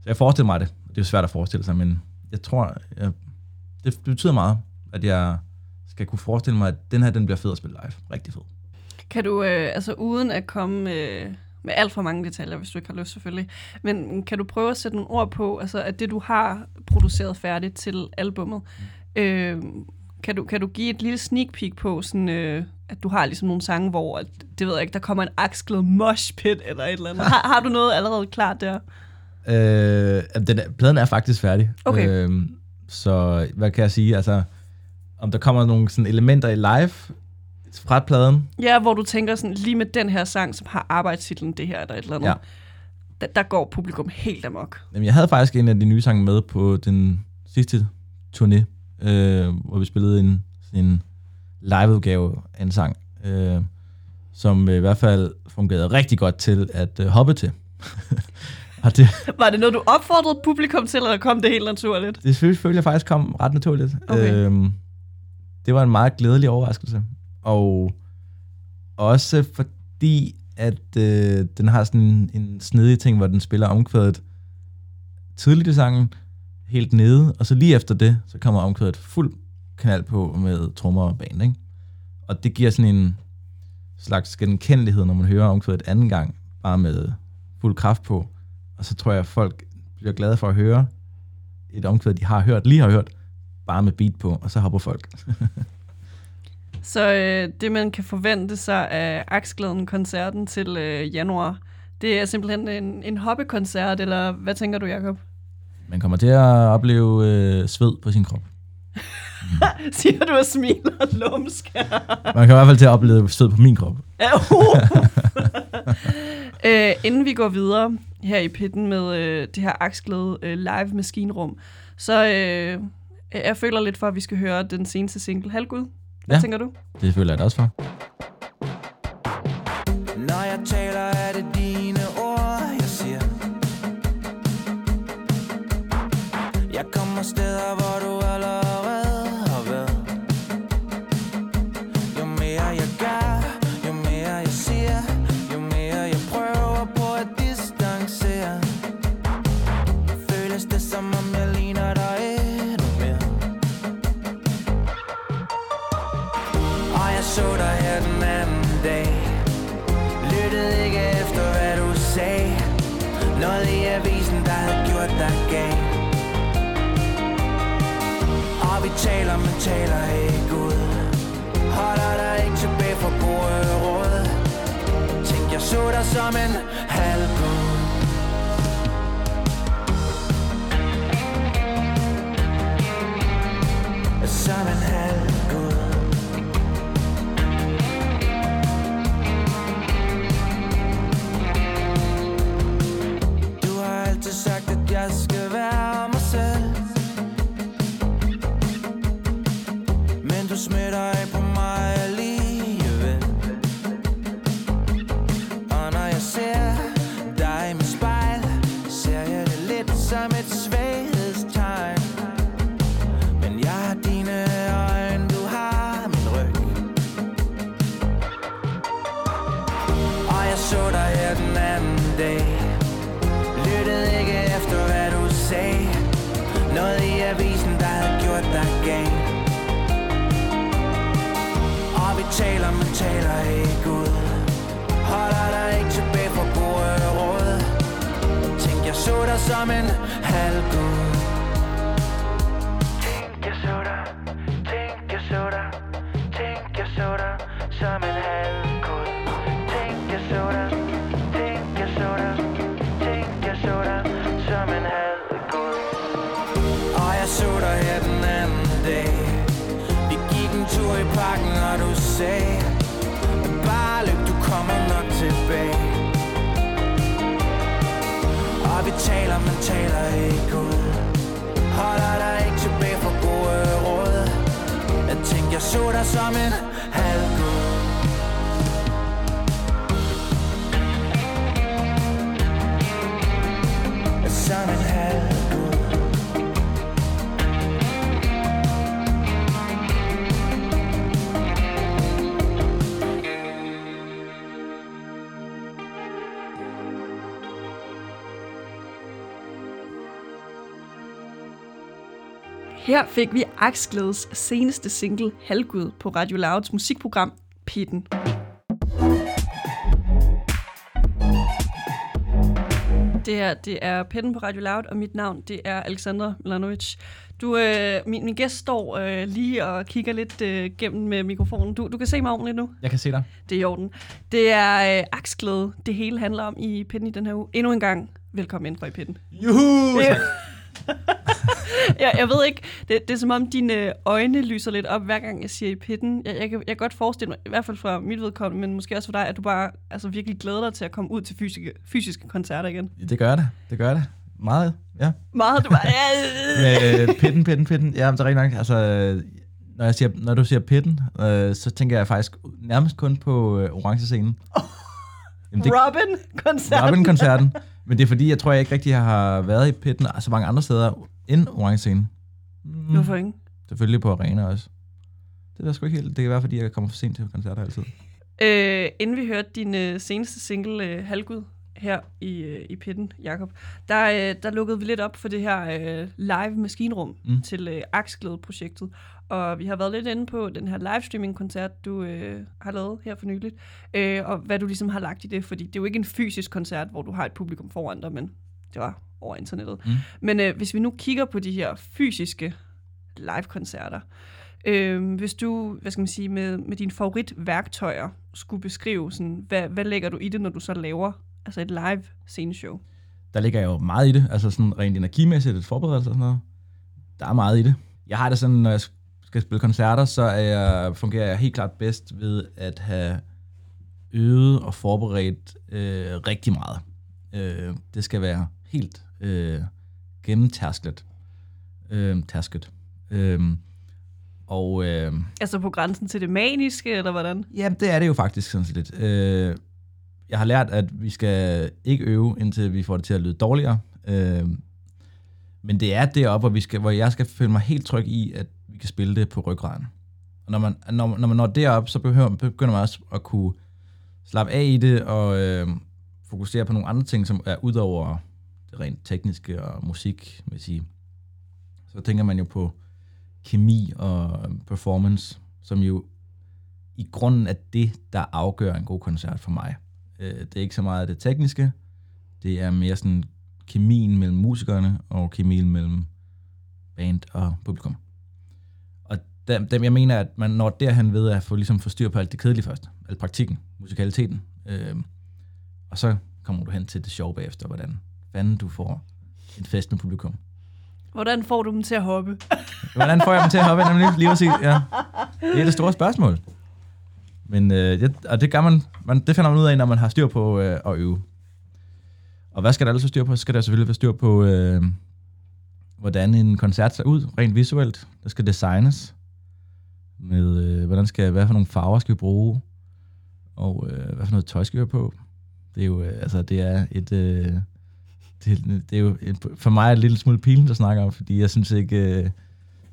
Så jeg forestiller mig det. Det er jo svært at forestille sig, men jeg tror, jeg, det, betyder meget, at jeg skal kunne forestille mig, at den her, den bliver fed at spille live. Rigtig fed. Kan du, øh, altså uden at komme øh, med alt for mange detaljer, hvis du ikke har lyst selvfølgelig, men kan du prøve at sætte nogle ord på, altså at det du har produceret færdigt til albummet, øh, kan, du, kan du give et lille sneak peek på, sådan, øh, at du har ligesom nogle sange, hvor, at, det ved jeg ikke, der kommer en aksglæde mosh pit eller et eller andet. Har, har du noget allerede klart der? Øh, den pladen er faktisk færdig. Okay. Øh, så hvad kan jeg sige? Altså, om der kommer nogle sådan elementer i live fra pladen, Ja, hvor du tænker sådan, lige med den her sang, som har arbejdstitlen det her eller et eller andet, Ja. der, der går publikum helt amok. Jamen, jeg havde faktisk en af de nye sange med på den sidste turné, øh, hvor vi spillede en, en liveudgave af en sang, øh, som i hvert fald fungerede rigtig godt til at øh, hoppe til. og det, Var det noget, du opfordrede publikum til, eller kom det helt naturligt? det følte jeg faktisk kom ret naturligt. Okay. Øhm, det var en meget glædelig overraskelse. Og også fordi, at øh, den har sådan en, en snedig ting, hvor den spiller omkvædet tidligt i sangen, helt nede, og så lige efter det, så kommer omkvædet fuld knald på med trommer og band, ikke? Og det giver sådan en slags genkendelighed, når man hører omkvædet anden gang, bare med fuld kraft på. Og så tror jeg, at folk bliver glade for at høre et omkvæd, de har hørt, lige har hørt, bare med beat på, og så hopper folk. Så øh, det, man kan forvente sig af Aksglæden-koncerten til øh, januar, det er simpelthen en, en hoppekoncert, eller hvad tænker du, Jacob? Man kommer til at opleve øh, sved på sin krop. Siger du og smiler lumsk. Man kan i hvert fald til at opleve sved på min krop. Uh. øh, inden vi går videre her i pitten med øh, det her Aksglæde øh, live maskinrum, så øh, jeg føler lidt for, at vi skal høre den seneste single, Halvgud. Hvad Ja. tænker du? Det føler jeg da også for. Som en halvgud som en halvgud Som en halvgud Her fik vi Aksglædes seneste single, Halvgud, på Radio Louds musikprogram Pitten. Det her, det er Pitten på Radio Loud, og mit navn, det er Alexandra Milanovic. Du, øh, min, min gæst står øh, lige og kigger lidt øh, gennem med mikrofonen. Du, du kan se mig ordentligt nu. Jeg kan se dig. Det er i orden. Det er øh, aksglæde, det hele handler om i Pitten i den her uge. Endnu en gang, velkommen ind fra i Pitten. Juhu! Øh, jeg, jeg ved ikke, det, det er som om dine øjne lyser lidt op, hver gang jeg siger i pitten. Jeg, jeg, kan, jeg kan godt forestille mig, i hvert fald fra mit vedkommende, men måske også for dig, at du bare altså, virkelig glæder dig til at komme ud til fysiske, fysiske koncerter igen. Det gør det. Det gør det. Meget, ja. Meget, du bare... Ja, Med pitten, pitten, pitten. Ja, det er rigtig nok. Altså, øh, når, jeg siger, når du siger pitten, øh, så tænker jeg faktisk nærmest kun på øh, orange scenen. Jamen, det, Robin-koncerten. Robin-koncerten. Men det er fordi, jeg tror jeg ikke rigtig har været i pitten så mange andre steder end orange scenen. Mm, Hvorfor ikke? Selvfølgelig på arena også. Det er da sgu ikke helt. Det kan være, fordi jeg kommer for sent til koncerter altid. Øh, inden vi hørte din øh, seneste single, øh, Halgud, her i, øh, i pitten, Jakob, der, øh, der lukkede vi lidt op for det her øh, live maskinrum. Mm. til øh, Aksglæde-projektet. Og vi har været lidt inde på den her livestreaming-koncert, du øh, har lavet her for nyligt, øh, og hvad du ligesom har lagt i det, fordi det er jo ikke en fysisk koncert, hvor du har et publikum foran dig, men det var over internettet. Mm. Men øh, hvis vi nu kigger på de her fysiske live-koncerter, øh, hvis du, hvad skal man sige, med, med dine favoritværktøjer skulle beskrive, sådan, hvad, hvad lægger du i det, når du så laver altså et live sceneshow? Der ligger jo meget i det, altså sådan rent energimæssigt, et forberedelse og sådan noget. Der er meget i det. Jeg har det sådan, når jeg skal spille koncerter, så er jeg, fungerer jeg helt klart bedst ved at have øvet og forberedt øh, rigtig meget. Øh, det skal være helt øh, gennemtærsket. Øh, tærsket. Øh, og øh, Altså på grænsen til det maniske, eller hvordan? Ja, det er det jo faktisk sådan lidt. Øh, jeg har lært, at vi skal ikke øve, indtil vi får det til at lyde dårligere. Øh, men det er deroppe, hvor, vi skal, hvor jeg skal føle mig helt tryg i, at vi kan spille det på ryggraden. Og når man, når, når man når derop, så behøver, begynder man også at kunne slappe af i det og øh, fokusere på nogle andre ting, som er ud over det rent tekniske og musik, vil sige. Så tænker man jo på kemi og performance, som jo i grunden er det, der afgør en god koncert for mig. Øh, det er ikke så meget det tekniske, det er mere sådan kemien mellem musikerne og kemien mellem band og publikum. Dem, dem jeg mener, at man når derhen ved at få, ligesom få styr på alt det kedelige først. Alt praktikken, musikaliteten. Øh, og så kommer du hen til det sjove bagefter, hvordan fanden du får en fest med publikum. Hvordan får du dem til at hoppe? Hvordan får jeg dem til at hoppe nemlig lige sige? Ja. Det er det store spørgsmål. Men øh, det, og det, gør man, man, det finder man ud af, når man har styr på øh, at øve. Og hvad skal der være styr på? Så skal der selvfølgelig være styr på, øh, hvordan en koncert ser ud, rent visuelt. Der skal designes. Med, øh, hvordan skal, hvad for nogle farver skal vi bruge? Og øh, hvad for noget tøj skal vi have på? Det er jo, øh, altså, det er et... Øh, det, det er jo et, for mig en lille smule pilen, der snakker om, fordi jeg synes ikke... Øh,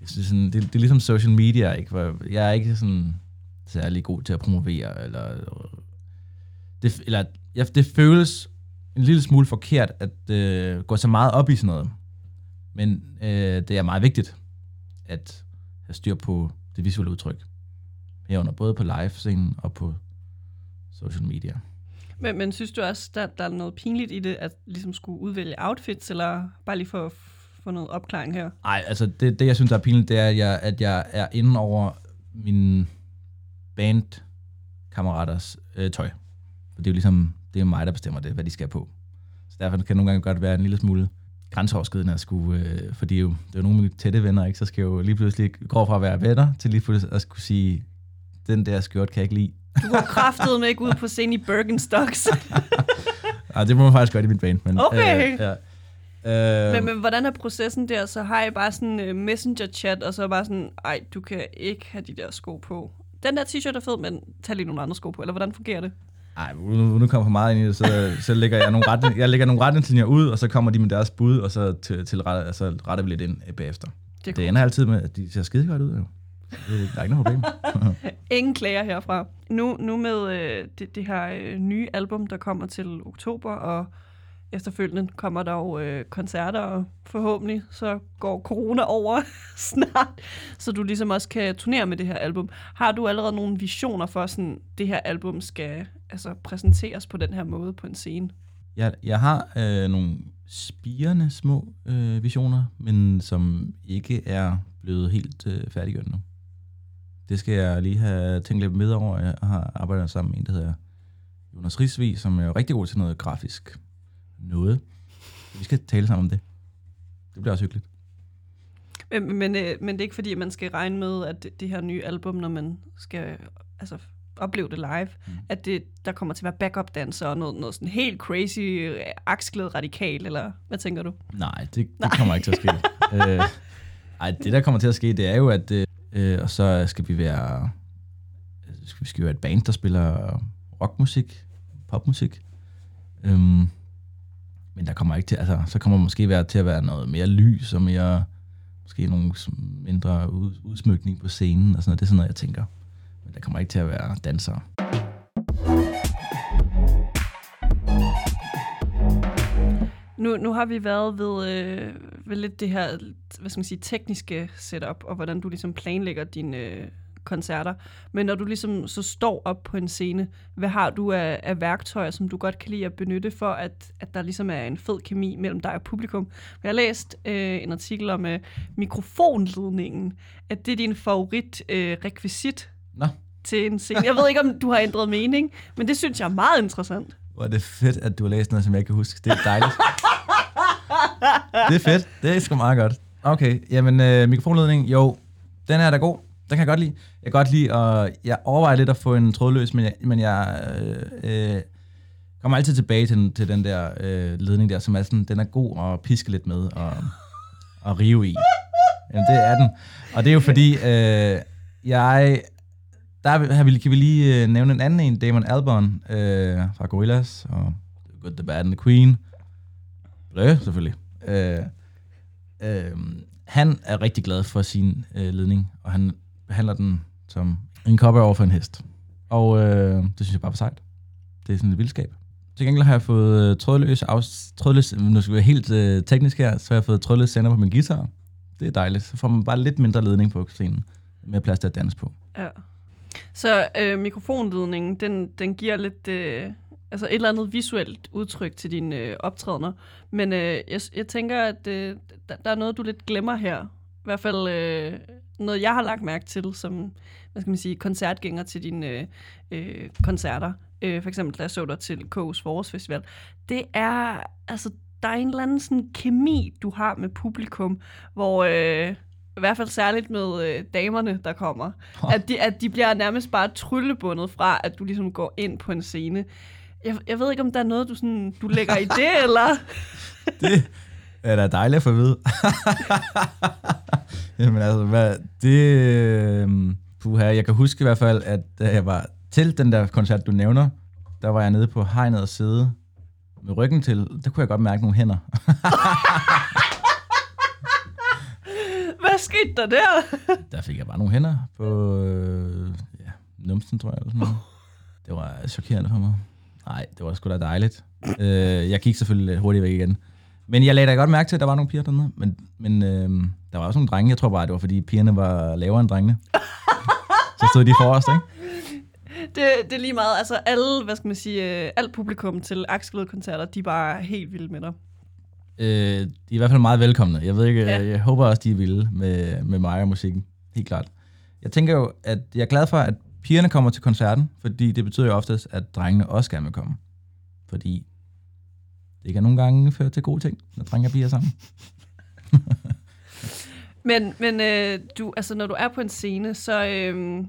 jeg synes sådan, det, det er ligesom social media, ikke? For jeg er ikke sådan særlig god til at promovere, eller, det, eller ja, det føles en lille smule forkert at øh, gå så meget op i sådan noget. Men øh, det er meget vigtigt at have styr på det visuelle udtryk. Herunder både på live-scenen og på social media. Men, men synes du også, der, der er noget pinligt i det, at ligesom skulle udvælge outfits, eller bare lige for at få noget opklaring her? Nej, altså det, det, jeg synes, der er pinligt, det er, at jeg, at jeg er inde over mine bandkammeraters øh, tøj. For det er jo ligesom, det er mig, der bestemmer det, hvad de skal på. Så derfor kan det nogle gange godt være en lille smule grænseoverskridende at skulle, øh, fordi jo, det er jo nogle af mine tætte venner, ikke? så skal jeg jo lige pludselig gå fra at være venner, til lige pludselig at skulle sige, den der skjort kan jeg ikke lide. Du går kraftet med ikke ud på scenen i Birkenstocks. Ej, det må man faktisk godt i min band. Men, Okay. Øh, ja. Øh, men, men hvordan er processen der? Så har I bare sådan en uh, messenger-chat, og så bare sådan, ej, du kan ikke have de der sko på. Den der t-shirt er fed, men tag lige nogle andre sko på. Eller hvordan fungerer det? Ej, nu, nu kommer for meget ind i det, så, så lægger jeg nogle, retning, jeg lægger nogle retningslinjer ud, og så kommer de med deres bud, og så, til, til rette, altså, retter vi lidt ind øh, bagefter. Det, Det det ender altid med, at de ser skide godt ud, jo. Det, der er ikke noget problem. Ingen klager herfra. Nu, nu med øh, det, det her øh, nye album, der kommer til oktober, og efterfølgende kommer der jo øh, koncerter, og forhåbentlig så går corona over snart, så du ligesom også kan turnere med det her album. Har du allerede nogle visioner for, sådan det her album skal altså, præsenteres på den her måde på en scene? Jeg, jeg har øh, nogle spirende små øh, visioner, men som ikke er blevet helt øh, færdiggjort nu. Det skal jeg lige have tænkt lidt med over. Jeg har arbejdet sammen med en, der hedder Jonas Risvig, som er rigtig god til noget grafisk noget. Vi skal tale sammen om det. Det bliver også hyggeligt. Men, men, øh, men det er ikke fordi, man skal regne med, at det, det her nye album, når man skal altså, opleve det live, mm. at det, der kommer til at være backup-danser og noget, noget sådan helt crazy, øh, aksglæde radikal, eller hvad tænker du? Nej, det, det kommer ikke til at ske. øh, ej, det der kommer til at ske, det er jo, at øh, og så skal vi være skal vi skal være et band, der spiller rockmusik, popmusik. Øhm, men der kommer ikke til, altså, så kommer måske være til at være noget mere lys og mere, måske nogle mindre ud, udsmykning på scenen og sådan noget. Det er sådan noget, jeg tænker. Men der kommer ikke til at være dansere. Nu, nu har vi været ved, øh, ved lidt det her hvad skal man sige, tekniske setup, og hvordan du ligesom planlægger din, øh, koncerter. Men når du ligesom så står op på en scene, hvad har du af, af værktøjer, som du godt kan lide at benytte for, at, at der ligesom er en fed kemi mellem dig og publikum? Jeg har læst øh, en artikel om øh, mikrofonledningen, at det er din favorit øh, rekvisit Nå, til en scene. Jeg ved ikke, om du har ændret mening, men det synes jeg er meget interessant. hvor er det fedt, at du har læst noget, som jeg kan huske. Det er dejligt. det er fedt. Det er sgu meget godt. Okay, jamen øh, mikrofonledning, jo, den er da god. Den kan jeg godt lide. Jeg kan godt lide, og jeg overvejer lidt at få en trådløs, men jeg, men jeg øh, øh, kommer altid tilbage til, til den der øh, ledning der, som er sådan, den er god at piske lidt med og, og rive i. Jamen, det er den. Og det er jo fordi, øh, jeg... Der har vi, kan vi lige øh, nævne en anden en, Damon Albarn øh, fra Gorillaz, og The Good, The Bad and The Queen. Blø, selvfølgelig. Øh, øh, han er rigtig glad for sin øh, ledning, og han behandler den som en koppe over for en hest. Og øh, det synes jeg bare var sejt. Det er sådan et vildskab. Til gengæld har jeg fået øh, trådløs, afs, trådløs nu skal vi være helt øh, teknisk her, så har jeg fået trådløs sender på min guitar. Det er dejligt. Så får man bare lidt mindre ledning på scenen, med plads til at danse på. Ja. Så øh, mikrofonledningen, den, den giver lidt, øh, altså et eller andet visuelt udtryk til dine øh, optrædener. Men øh, jeg, jeg tænker, at øh, der, der er noget, du lidt glemmer her. I hvert fald øh, noget, jeg har lagt mærke til som, hvad skal man sige, koncertgænger til dine øh, øh, koncerter. Øh, for eksempel, da jeg så dig til K's Forårsfestival. Det er, altså, der er en eller anden sådan kemi, du har med publikum, hvor... Øh, i hvert fald særligt med øh, damerne, der kommer. At de, at de bliver nærmest bare tryllebundet fra, at du ligesom går ind på en scene. Jeg, jeg ved ikke, om der er noget, du, sådan, du lægger i det, eller... Det er da dejligt at få at vide. Jamen altså, hvad, det... Øh, puha, jeg kan huske i hvert fald, at da jeg var til den der koncert, du nævner, der var jeg nede på hegnet og sidde med ryggen til. Der kunne jeg godt mærke nogle hænder. Hvad skete der der? Der fik jeg bare nogle hænder på øh, ja, numsen, tror jeg. Eller sådan noget. Det var chokerende for mig. Nej, det var sgu da dejligt. Øh, jeg gik selvfølgelig hurtigt væk igen. Men jeg lagde da godt mærke til, at der var nogle piger dernede. Men, men øh, der var også nogle drenge. Jeg tror bare, det var, fordi pigerne var lavere end drengene. Så stod de forrest, ikke? Det, det er lige meget, altså alle, hvad skal man sige, øh, alt publikum til Akselød-koncerter, de er bare helt vilde med dig. Øh, de er i hvert fald meget velkomne. Jeg ved ikke, Ja. ja. jeg håber også, de er vilde med, med mig og musikken. Helt klart. Jeg tænker jo, at jeg er glad for, at pigerne kommer til koncerten, fordi det betyder jo oftest, at drengene også gerne vil komme. Fordi det kan nogle gange føre til gode ting, når drenge og piger er sammen. Men, men øh, du, altså, når du er på en scene, så, øh,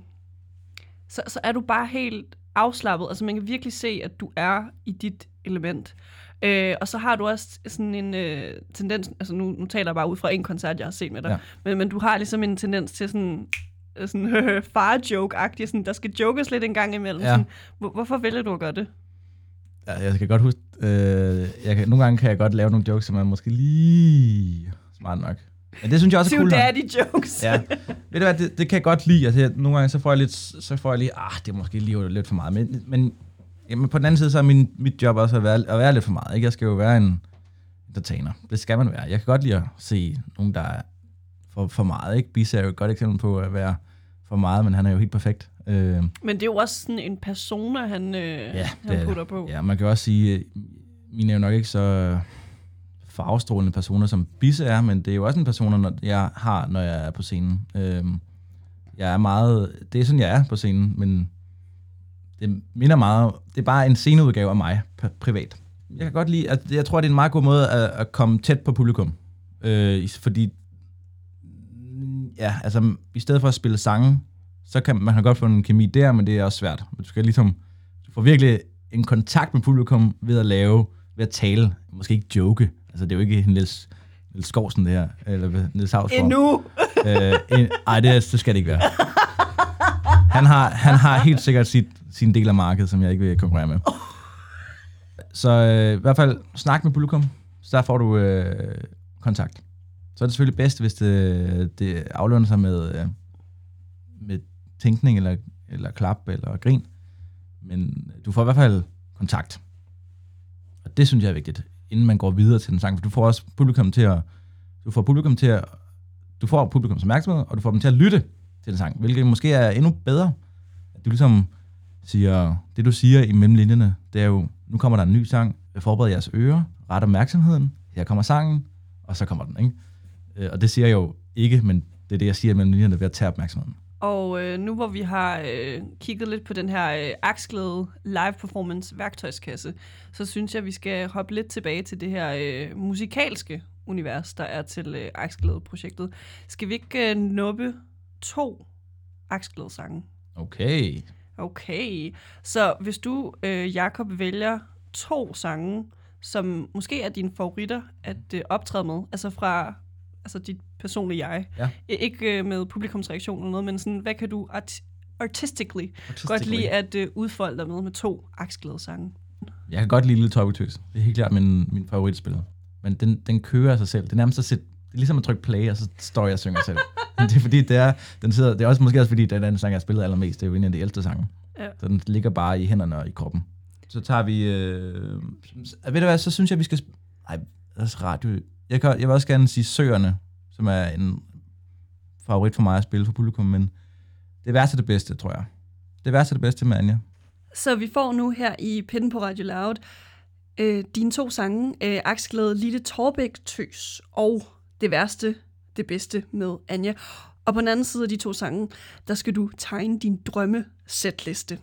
så, så er du bare helt afslappet. Altså, man kan virkelig se, at du er i dit element. Øh, og så har du også sådan en øh, tendens, altså nu, nu taler jeg bare ud fra en koncert, jeg har set med dig, ja. Men, men du har ligesom en tendens til sådan, øh, sådan far-joke-agtigt, sådan, der skal jokes lidt en gang imellem. Ja. Sådan, hvor, hvorfor vælger du at gøre det? Ja, jeg kan godt huske, øh, jeg kan, nogle gange kan jeg godt lave nogle jokes, som er måske lige smart nok. Men det synes jeg også er Two cool nok. daddy jokes. Ja. Ved du hvad, det, det kan jeg godt lide. Altså, jeg, nogle gange så får jeg lidt, så får jeg lige, ah, det er måske lige lidt for meget. Men, men jamen, på den anden side, så er min, mit job også at være, at være lidt for meget. Ikke? Jeg skal jo være en entertainer. Det skal man være. Jeg kan godt lide at se nogen, der er for, for meget. Ikke? Bisa er jo et godt eksempel på at være for meget, men han er jo helt perfekt. Øh, Men det er jo også sådan en persona, han, øh, Ja, han det er putter på. Ja, man kan også sige, øh, mine er jo nok ikke så farvestrålende personer, som Bisse er, men det er jo også en person, når jeg har, når jeg er på scenen. Øhm, jeg er meget, det er sådan, jeg er på scenen, men det minder meget, det er bare en sceneudgave af mig, pri- privat. Jeg kan godt lide, at jeg tror, det er en meget god måde at, at komme tæt på publikum. Øh, fordi, ja, altså, i stedet for at spille sange, så kan man kan godt få en kemi der, men det er også svært. Du skal ligesom, du får virkelig en kontakt med publikum ved at lave, ved at tale, måske ikke joke. Altså, det er jo ikke en Niels, Niels Skovsen det her, eller Niels Havsgaard. Endnu. Øh, en, ej, det, det skal det ikke være. Han har, han har helt sikkert sit, sin del af markedet, som jeg ikke vil konkurrere med. Så øh, i hvert fald snak med publikum, så der får du øh, kontakt. Så er det selvfølgelig bedst, hvis det, det aflønner sig med, øh, med tænkning, eller, eller klap, eller grin. Men du får i hvert fald kontakt. Og det synes jeg er vigtigt. inden man går videre til den sang. For du får også publikum til at, du får publikum til at, du får publikums opmærksomhed, og du får dem til at lytte til den sang, hvilket måske er endnu bedre. At du ligesom siger, det du siger i mellemlinjerne, det er jo, nu kommer der en ny sang, forbered jeres ører, ret opmærksomheden, her kommer sangen, og så kommer den, ikke? Øh, og det siger jeg jo ikke, men det er det, jeg siger mellem linjerne ved at tage opmærksomheden. Og øh, nu hvor vi har øh, kigget lidt på den her øh, aksglæde live performance værktøjskasse, så synes jeg, vi skal hoppe lidt tilbage til det her øh, musikalske univers, der er til øh, aksglæde-projektet. Skal vi ikke øh, nuppe to aksglæde-sange? Okay. Okay, så hvis du, øh, Jakob, vælger to sange, som måske er dine favoritter at øh, optræde med, altså fra altså dit personlige jeg, Ja. Ikke øh, med publikumsreaktion eller noget, men sådan, hvad kan du art- artistically, godt Artistically. lide at øh, udfolde dig med med to aksglæde sange? Jeg kan godt lide Lille Toppetøs. Det er helt klart min, min favoritspiller. Men den, den kører af sig selv. Det er nærmest at sætte, det er ligesom at trykke play, og så står jeg og synger selv. Men det er fordi, det er, den sidder, det er også måske også fordi, det er den sang, jeg har spillet allermest. Det er jo en af de ældste sange. Ja. Så den ligger bare i hænderne og i kroppen. Så tager vi... Øh, ved du hvad, så synes jeg, vi skal... Ej, altså radio... Jeg, kan, jeg vil også gerne sige Søerne, som er en favorit for mig at spille for publikum, men det værste er det bedste, tror jeg. Det værste er det bedste med Anja. Så vi får nu her i Pinden på Radio Loud øh, dine to sange, øh, Aksglæde Lille Torbæk Tøs og Det værste, det bedste med Anja. Og på den anden side af de to sange, der skal du tegne din drømme setliste.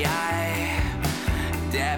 Jeg Det er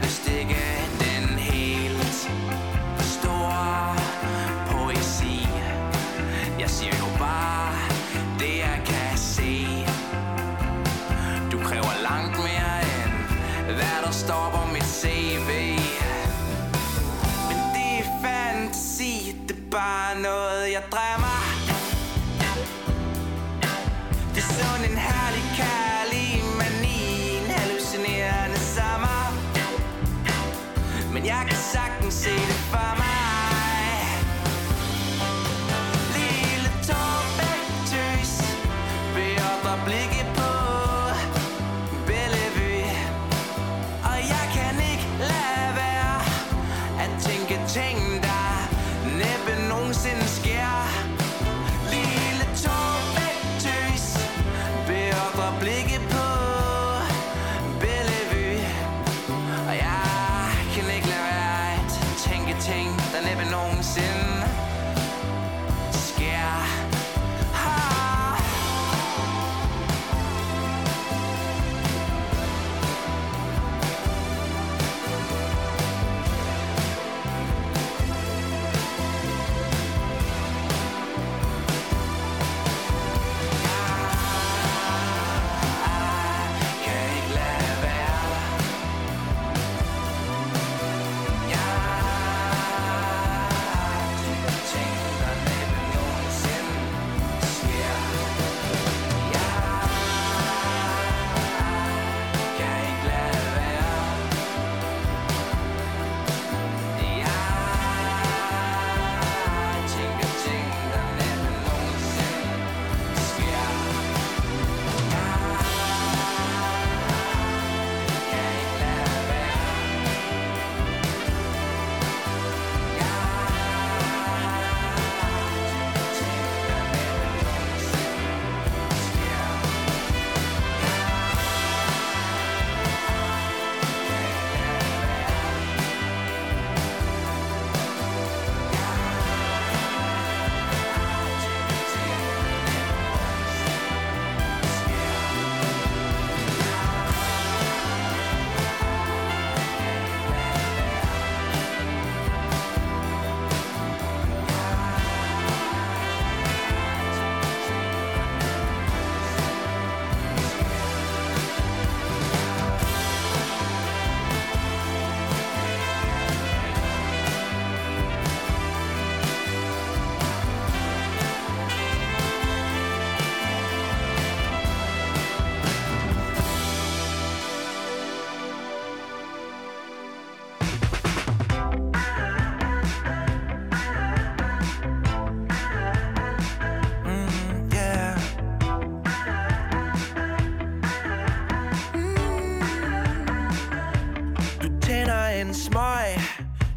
smøg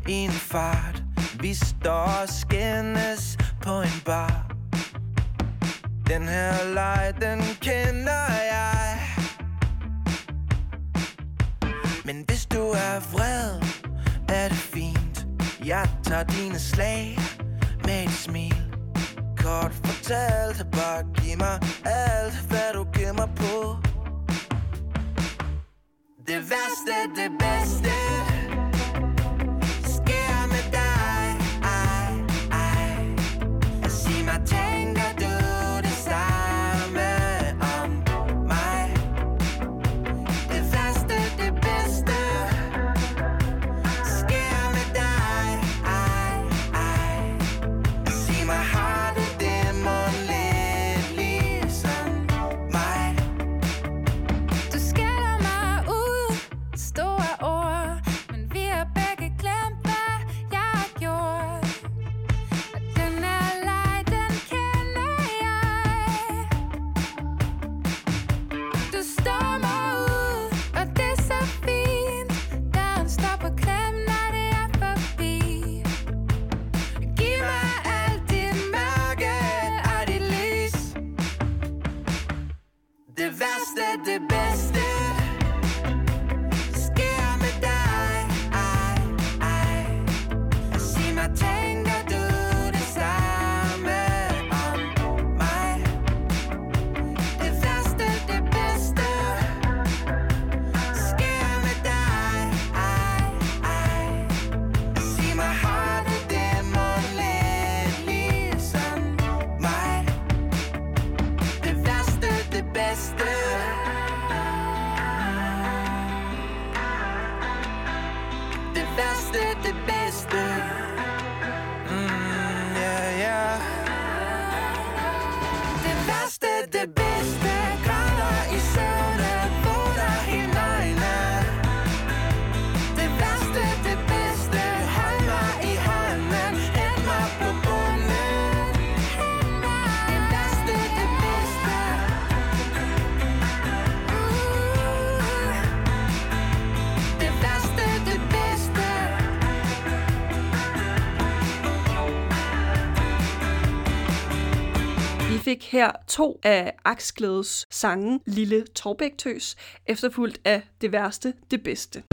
i en fart. Vi står og skændes på en bar. Den her leg, den kender jeg. Men hvis du er vred, er det fint. Jeg tager dine slag med et smil. Kort fortalt, bare giv mig alt, hvad du giver mig på. Det værste, det bedste. Her to af Aksglædes sange, Lille Torbæktøs, efterfulgt af Det Værste, Det Bedste.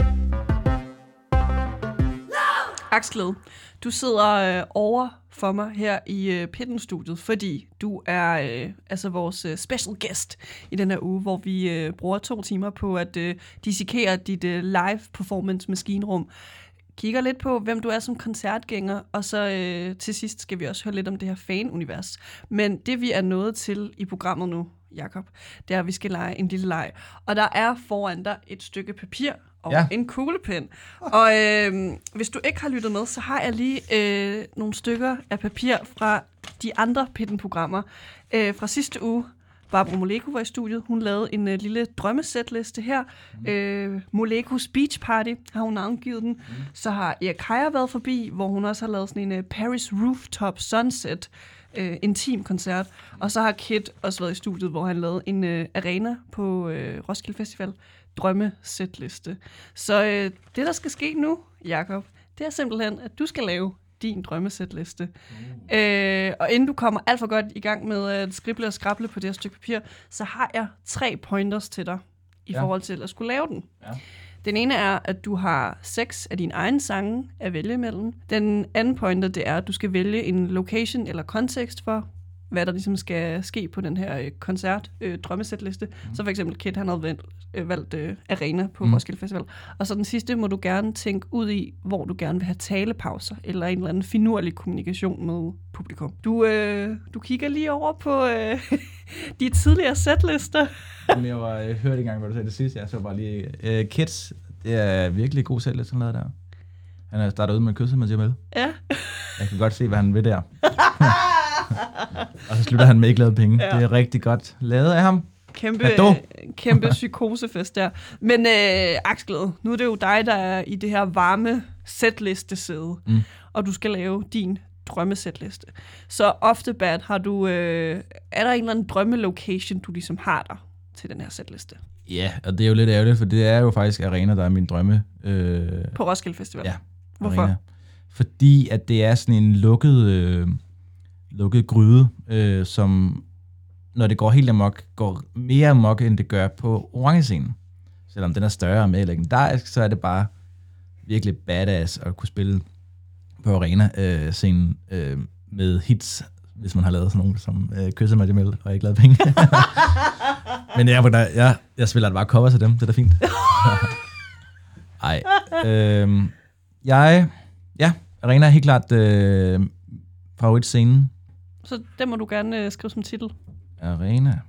Aksglæde, du sidder øh, over for mig her i øh, Pitten-studiet, fordi du er øh, altså vores øh, special guest i den her uge, hvor vi øh, bruger to timer på at øh, dissekere dit øh, live performance maskinrum. Kigger lidt på, hvem du er som koncertgænger, og så øh, til sidst skal vi også høre lidt om det her fan-univers. Men det vi er nået til i programmet nu, Jakob, det er, at vi skal lege en lille leg. Og der er foran dig et stykke papir og ja. En kuglepen. Og øh, hvis du ikke har lyttet med, så har jeg lige øh, nogle stykker af papir fra de andre Pitten-programmer. Øh, fra sidste uge, Barbara Moleko var i studiet. Hun lavede en øh, lille drømmesætliste her. Mm. Øh, Molekos Beach Party har hun navngivet den. Mm. Så har Erik Heier været forbi, hvor hun også har lavet sådan en øh, Paris Rooftop Sunset øh, intim koncert. Og så har Kit også været i studiet, hvor han lavede en øh, arena på øh, Roskilde Festival drømmesætliste. Så øh, det, der skal ske nu, Jakob, det er simpelthen, at du skal lave din drømmesætliste. Mm. Øh, og inden du kommer alt for godt i gang med at skrible og skrable på det her stykke papir, så har jeg tre pointers til dig i ja. Forhold til at skulle lave den. Ja. Den ene er, at du har seks af dine egne sange at vælge imellem. Den anden pointer, det er, at du skal vælge en location eller kontekst for, hvad der ligesom skal ske på den her øh, koncert øh, drømmesætliste. Mm. Så for eksempel Kit, han havde valgt, øh, valgt øh, Arena på mm. Roskilde Festival. Og så den sidste må du gerne tænke ud i, hvor du gerne vil have talepauser, eller en eller anden finurlig kommunikation med publikum. Du, øh, du kigger lige over på øh, de tidligere sætlister. Jamen, jeg var, jeg hørte engang, hvad du sagde det sidste. Jeg så bare lige... Uh, Kids, det er virkelig god selv, sådan noget der. Han er startet ud med kysset med Jamel. Ja. Jeg kan godt se, hvad han vil der. og så slutter han med ikke lavet penge. Ja. Det er rigtig godt lavet af ham. Kæmpe, kæmpe psykosefest der. Men øh, Aksglæde, nu er det jo dig, der er i det her varme sætliste sæde, mm. og du skal lave din drømmesætliste. Så ofte bad har du, øh, er der en eller anden drømmelocation, du ligesom har der til den her sætliste? Ja, og det er jo lidt ærgerligt, for det er jo faktisk Arena, der er min drømme. Øh, På Roskilde Festival. Ja. Hvorfor? Arena. Fordi at det er sådan en lukket, øh, lukket gryde, øh, som når det går helt amok, går mere amok, end det gør på orange-scenen. Selvom den er større og mere legendarisk, så er det bare virkelig badass at kunne spille på arena-scenen øh, med hits, hvis man har lavet sådan nogle som øh, Kysser mig Jamel, og ikke lavet penge. Men jeg, jeg, jeg, jeg spiller det bare cover til dem, det er da fint. Ej. Øh, jeg, ja, Arena er helt klart øh, favoritscenen. Så det må du gerne øh, skrive som titel. Arena.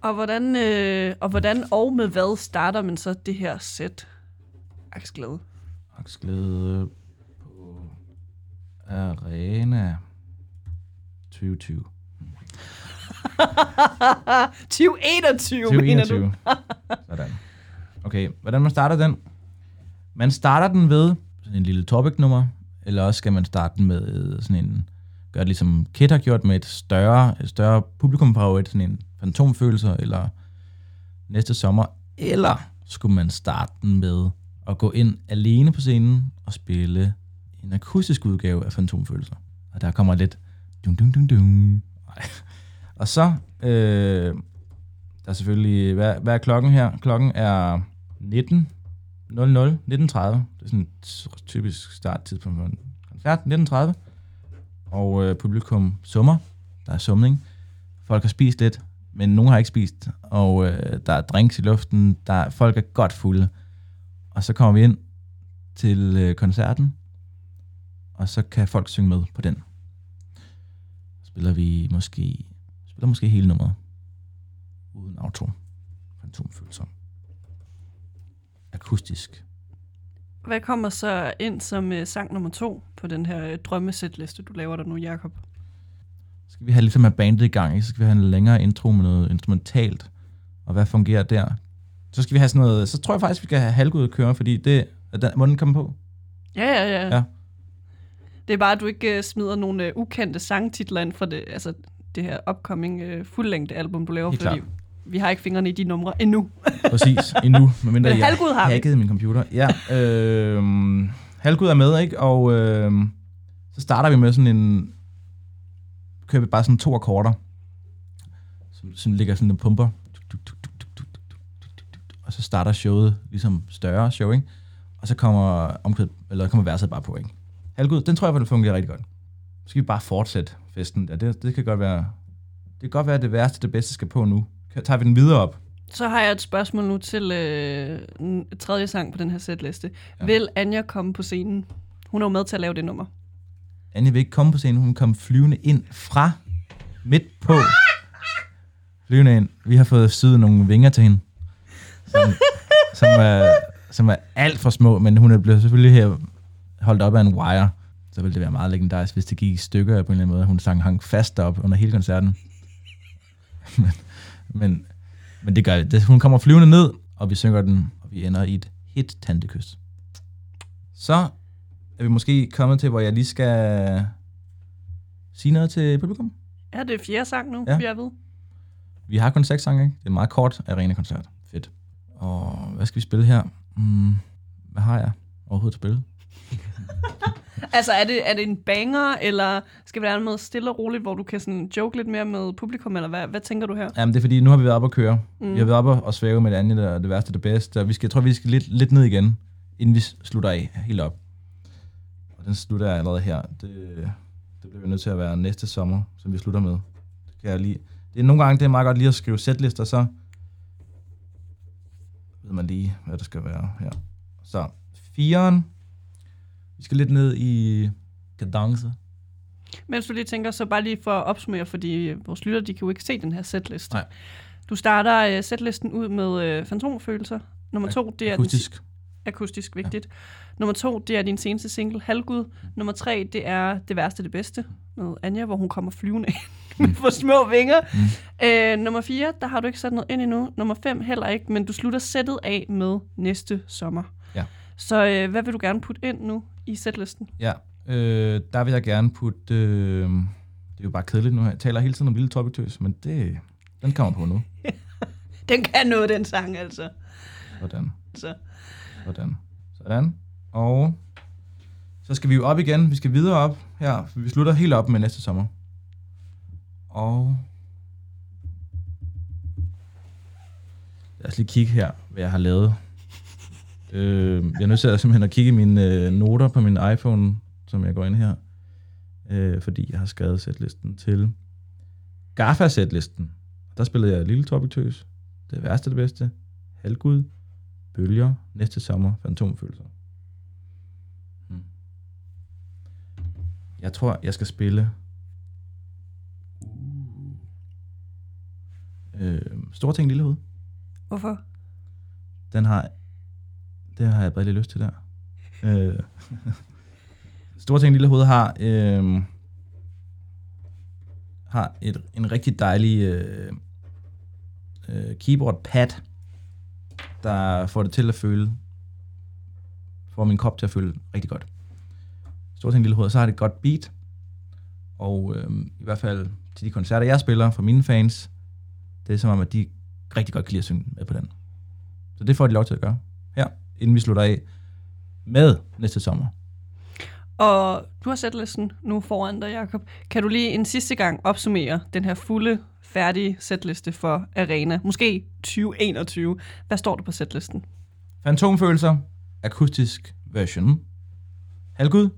Og hvordan, øh, og hvordan og med hvad starter man så det her sæt? Aksglæde. Aksglæde på Arena 2020. 2021, mener du? 2021. Sådan. Okay, hvordan man starter den? Man starter den ved sådan en lille topic-nummer, eller også skal man starte den med sådan en, gør det ligesom Kit har gjort med et større, et større publikumfavorit, sådan en fantomfølelse, eller næste sommer, eller skulle man starte den med at gå ind alene på scenen og spille en akustisk udgave af Fantomfølelser. Og der kommer lidt dum dum dum dum. Og så, øh, der er selvfølgelig, hvad, hvad er klokken her? Klokken er 19. 00, 19.30. Det er sådan et typisk starttidspunkt for en koncert. 19.30. Og øh, publikum summer. Der er sumning. Folk har spist lidt, men nogen har ikke spist. Og øh, der er drinks i luften. Der er, folk er godt fulde. Og så kommer vi ind til øh, koncerten. Og så kan folk synge med på den. Spiller vi måske, spiller måske hele nummeret. Uden auto. Fantomfølsom. Akustisk. Hvad kommer så ind som øh, sang nummer to på den her øh, drømmesætliste, du laver der nu, Jakob? skal vi have ligesom have bandet i gang, ikke? så skal vi have en længere intro med noget instrumentalt, og hvad fungerer der? Så skal vi have sådan noget, så tror jeg faktisk, vi skal have halvgud køre, fordi det, er den, må den komme på? Ja, ja, ja. Ja. Det er bare, at du ikke uh, smider nogle uh, ukendte sangtitler ind for det, altså, det her upcoming uh, fuldlængde album, du laver, Helt fordi klart. Vi har ikke fingrene i de numre endnu. Præcis, endnu, Men jeg halvgud har vi. min computer. Ja, øh, halvgud er med, ikke? Og øh, så starter vi med sådan en, kører vi bare sådan to akkorder, som, som ligger sådan en pumper, og så starter showet ligesom større show, ikke? Og så kommer, omkvæd, eller kommer verset bare på, ikke? Halvgud, den tror jeg, det fungerer rigtig godt. Så skal vi bare fortsætte festen der. Det, det kan godt være, det kan godt være, at det værste det bedste skal på nu. Tager vi den videre op? Så har jeg et spørgsmål nu til øh, tredje sang på den her sætliste. Ja. Vil Anja komme på scenen? Hun er jo med til at lave det nummer. Anne vil ikke komme på scenen, hun kom flyvende ind fra midt på. Flyvende ind. Vi har fået syet nogle vinger til hende, som, som, er, som er alt for små, men hun er blevet selvfølgelig her holdt op af en wire. Så ville det være meget legendarisk, hvis det gik i stykker på en eller anden måde. Hun sang hang fast op under hele koncerten. men, men, men det gør det. Hun kommer flyvende ned, og vi synger den, og vi ender i et hit tantekys. Så er vi måske kommet til, hvor jeg lige skal sige noget til publikum. Ja, det er fjerde sang nu, Ja. er ved. Vi har kun seks sange, ikke? Det er en meget kort arena-koncert. Fedt. Og hvad skal vi spille her? Mm, hvad har jeg overhovedet at spille? Altså, er det, er det en banger, eller skal vi være noget stille og roligt, hvor du kan sådan joke lidt mere med publikum, eller hvad, hvad tænker du her? Jamen, det er fordi, nu har vi været oppe at køre. Mm. Vi har været oppe og svæve med det andet, der er det værste og det bedste. Og vi skal, jeg tror, vi skal lidt, lidt ned igen, inden vi slutter af helt op. Og den slutter jeg allerede her. Det, det bliver vi nødt til at være næste sommer, som vi slutter med. Det kan jeg lige. Det er nogle gange, det er meget godt lige at skrive sætlister, så ved man lige, hvad der skal være her. Så, firen. Vi skal lidt ned i kadence. Mens du lige tænker, så bare lige for at opsummere, fordi vores lytter, de kan jo ikke se den her setliste. Nej. Du starter uh, setlisten ud med uh, fantomfølelser. Nummer to, det er Akustisk. Den, akustisk vigtigt. Ja. Nummer to, det er din seneste single, Halvgud. Nummer tre, det er Det værste det bedste med Anja, hvor hun kommer flyvende ind med for små vinger. Mm. Øh, nummer fire, der har du ikke sat noget ind endnu. Nummer fem heller ikke, men du slutter sættet af med næste sommer. Ja. Så øh, hvad vil du gerne putte ind nu i setlisten? Ja, øh, der vil jeg gerne putte... Øh, det er jo bare kedeligt nu her. Jeg taler hele tiden om lille topiktøs, men det, den kommer på nu. Den kan noget, den sang, altså. Sådan. Så. Sådan. Sådan. Og så skal vi jo op igen. Vi skal videre op her. Vi slutter helt op med næste sommer. Og... Lad os lige kigge her, hvad jeg har lavet. Øh, jeg er nødt til at simpelthen at kigge i mine øh, noter på min iPhone, som jeg går ind her. Øh, fordi jeg har skrevet sætlisten til GAFA-sætlisten. Der spillede jeg Lille Topiktøs, Det værste det bedste, Halvgud, Bølger, Næste sommer, Fantomfølelser. Hmm. Jeg tror, jeg skal spille øh, Store ting, Lille Hoved. Hvorfor? Den har, det har jeg bare lidt lyst til der. Øh, Store ting, Lille Hoved har, øh, har et, en rigtig dejlig øh, øh, keyboard pad, der får det til at føle, får min kop til at føle rigtig godt. Store ting, Lille Hoved, så har det et godt beat, og øh, i hvert fald til de koncerter, jeg spiller for mine fans, det er som om, at de rigtig godt kan lide at synge med på den. Så det får de lov til at gøre inden vi slutter af med næste sommer. Og du har sat listen nu foran dig, Jacob. Kan du lige en sidste gang opsummere den her fulde, færdige sætliste for Arena? Måske 2021. Hvad står der på sætlisten? Fantomfølelser, akustisk version. Halvgud.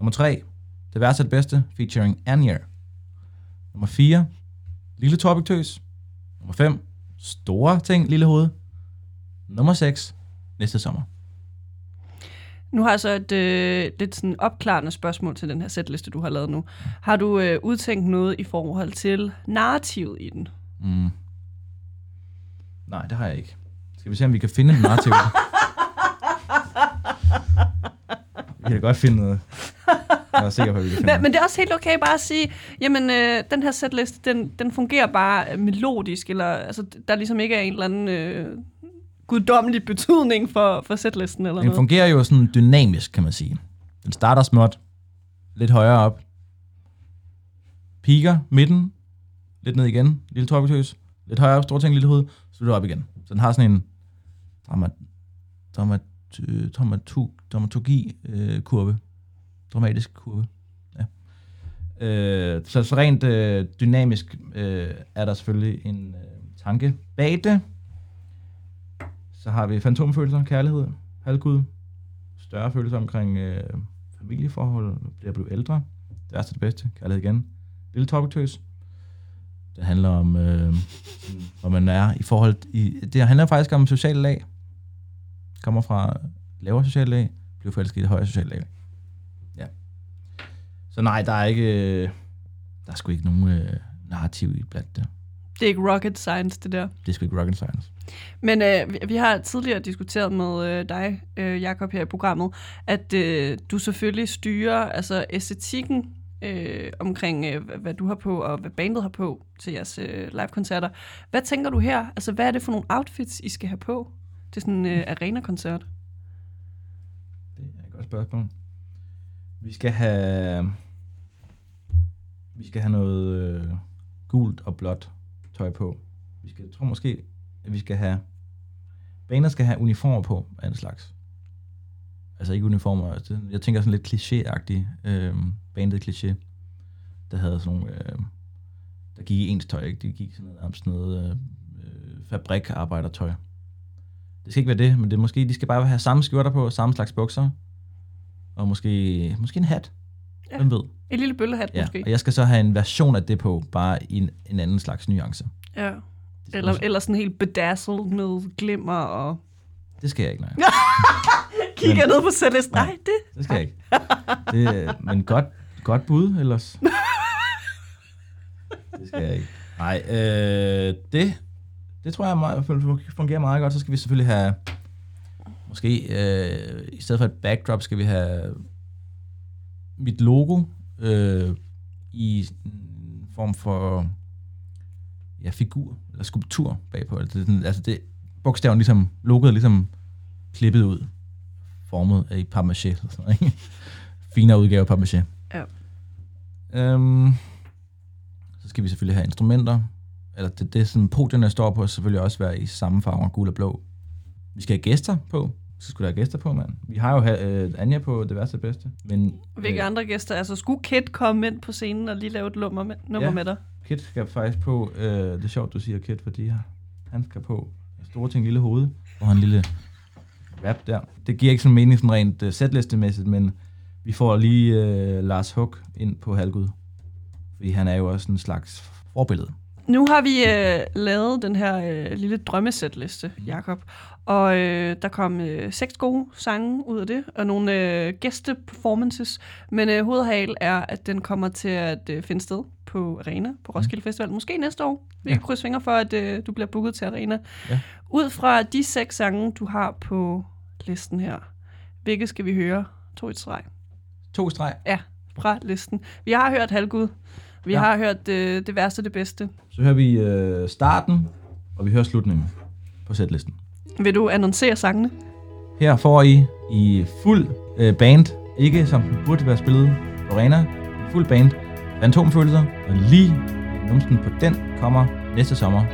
Nummer 3, Det værste det bedste, featuring Anya. Nummer 4, Lille Topiktøs. Nummer 5, Store ting, Lille Hoved. Nummer 6, Næste sommer. Nu har jeg så et øh, lidt sådan opklarende spørgsmål til den her sætliste, du har lavet nu. Har du øh, udtænkt noget i forhold til narrativet i den? Mm. Nej, det har jeg ikke. Skal vi se, om vi kan finde en narrativ? vi kan godt finde noget. Jeg er sikker på, at vi kan finde Men, men det er også helt okay bare at sige, jamen øh, den her sætliste, den, den fungerer bare melodisk, eller altså, der ligesom ikke er en eller anden øh, guddommelig betydning for, for sætlisten eller Den noget. fungerer jo sådan dynamisk, kan man sige. Den starter småt, lidt højere op, piker midten, lidt ned igen, lille toppetøs, lidt højere op, store ting, lille hoved, slutter op igen. Så den har sådan en drama, drama, dramaturg, dramaturgi øh, kurve. Dramatisk kurve. Ja. Øh, så, så rent øh, dynamisk øh, er der selvfølgelig en øh, tanke bag det. Så har vi fantomfølelser, kærlighed, halvgud, større følelser omkring øh, familieforhold, det at blive ældre, det værste det bedste, kærlighed igen, lille topiktøs. Det handler om, øh, hvor man er i forhold... I, det handler faktisk om sociale lag. Kommer fra lavere sociale lag, bliver forelsket i det højere sociale lag. Ja. Så nej, der er ikke... Øh, der er sgu ikke nogen øh, narrativ i blandt det. Det er ikke rocket science, det der. Det er sgu ikke rocket science. Men øh, vi, vi har tidligere diskuteret med øh, dig, øh, Jakob her i programmet, at øh, du selvfølgelig styrer altså æstetikken øh, omkring, øh, hvad- hvad du har på, og hvad bandet har på til jeres øh, live-koncerter. Hvad tænker du her? Altså, hvad er det for nogle outfits, I skal have på til sådan en øh, arena-koncert? Det er et godt spørgsmål. Vi skal have... Vi skal have noget øh, gult og blåt tøj på. Vi skal, jeg tror måske, at vi skal have... Baner skal have uniformer på af en slags. Altså ikke uniformer. Altså det- Jeg tænker sådan lidt kliché-agtig. Øh, bandet kliché. Der havde sådan nogle... Øh, der gik i ens tøj, ikke? Det gik sådan noget, sådan noget øh, fabrikarbejdertøj. Det skal ikke være det, men det er måske, de skal bare have samme skjorter på, samme slags bukser, og måske, måske en hat. Ja. Hvem ved? En lille bøllehat Ja, måske? og jeg skal så have en version af det på, bare i en, en anden slags nuance. Ja. Eller, eller sådan helt bedazzled med glimmer og... det skal jeg ikke, nej. Kigger Men- ned på sætlisten. Nej. Nej, det... Det skal jeg ikke. Det, men godt, godt bud ellers. Det skal jeg ikke. Nej, øh, det, det tror jeg meget, fungerer meget godt. Så skal vi selvfølgelig have, måske øh, i stedet for et backdrop, skal vi have mit logo øh, i en form for ja, figur eller skulptur bagpå. Altså det, sådan- altså det bogstaven ligesom, logoet er ligesom klippet ud, formet af i papmaché eller sådan noget, ikke? Finere udgave af papmaché. Ja. Øhm, så skal vi selvfølgelig have instrumenter eller det, det som podierne står på, selvfølgelig også være i samme farver, gul og blå. Vi skal have gæster på. Så skulle der have gæster på, mand. Vi har jo øh, Anja på det værste bedste. Men Hvilke andre gæster? Altså, skulle Kit komme ind på scenen og lige lave et lummer med, nummer Ja. med dig? Kit skal faktisk på. Øh, det er sjovt, du siger Kit, fordi han- han skal på store ting lille hoved, og han lille rap der. Det giver ikke sådan mening sådan rent uh, sætlistemæssigt, men vi får lige øh, Lars Hug ind på Halgud. Fordi han er jo også en slags forbillede. Nu har vi øh, lavet den her øh, lille drømmesætliste, Jakob, og øh, der kom øh, seks gode sange ud af det, og nogle øh, gæste-performances, men øh, hovedhal er, at den kommer til at øh, finde sted på Arena, på Roskilde Festival, måske næste år. Vi Ja. kan krydse fingre for, at øh, du bliver booket til Arena. Ja. Ud fra de seks sange, du har på listen her, hvilke skal vi høre? To i streg. To streg. Ja, fra listen. Vi har hørt Halgud. Vi Ja. har hørt øh, det værste og det bedste. Så hører vi øh, starten, og vi hører slutningen på sætlisten. Vil du annoncere sangene? Her får I i fuld øh, band, ikke som den burde være spillet på arena, fuld band, fantomfølelser, og lige numsen på den kommer næste sommer.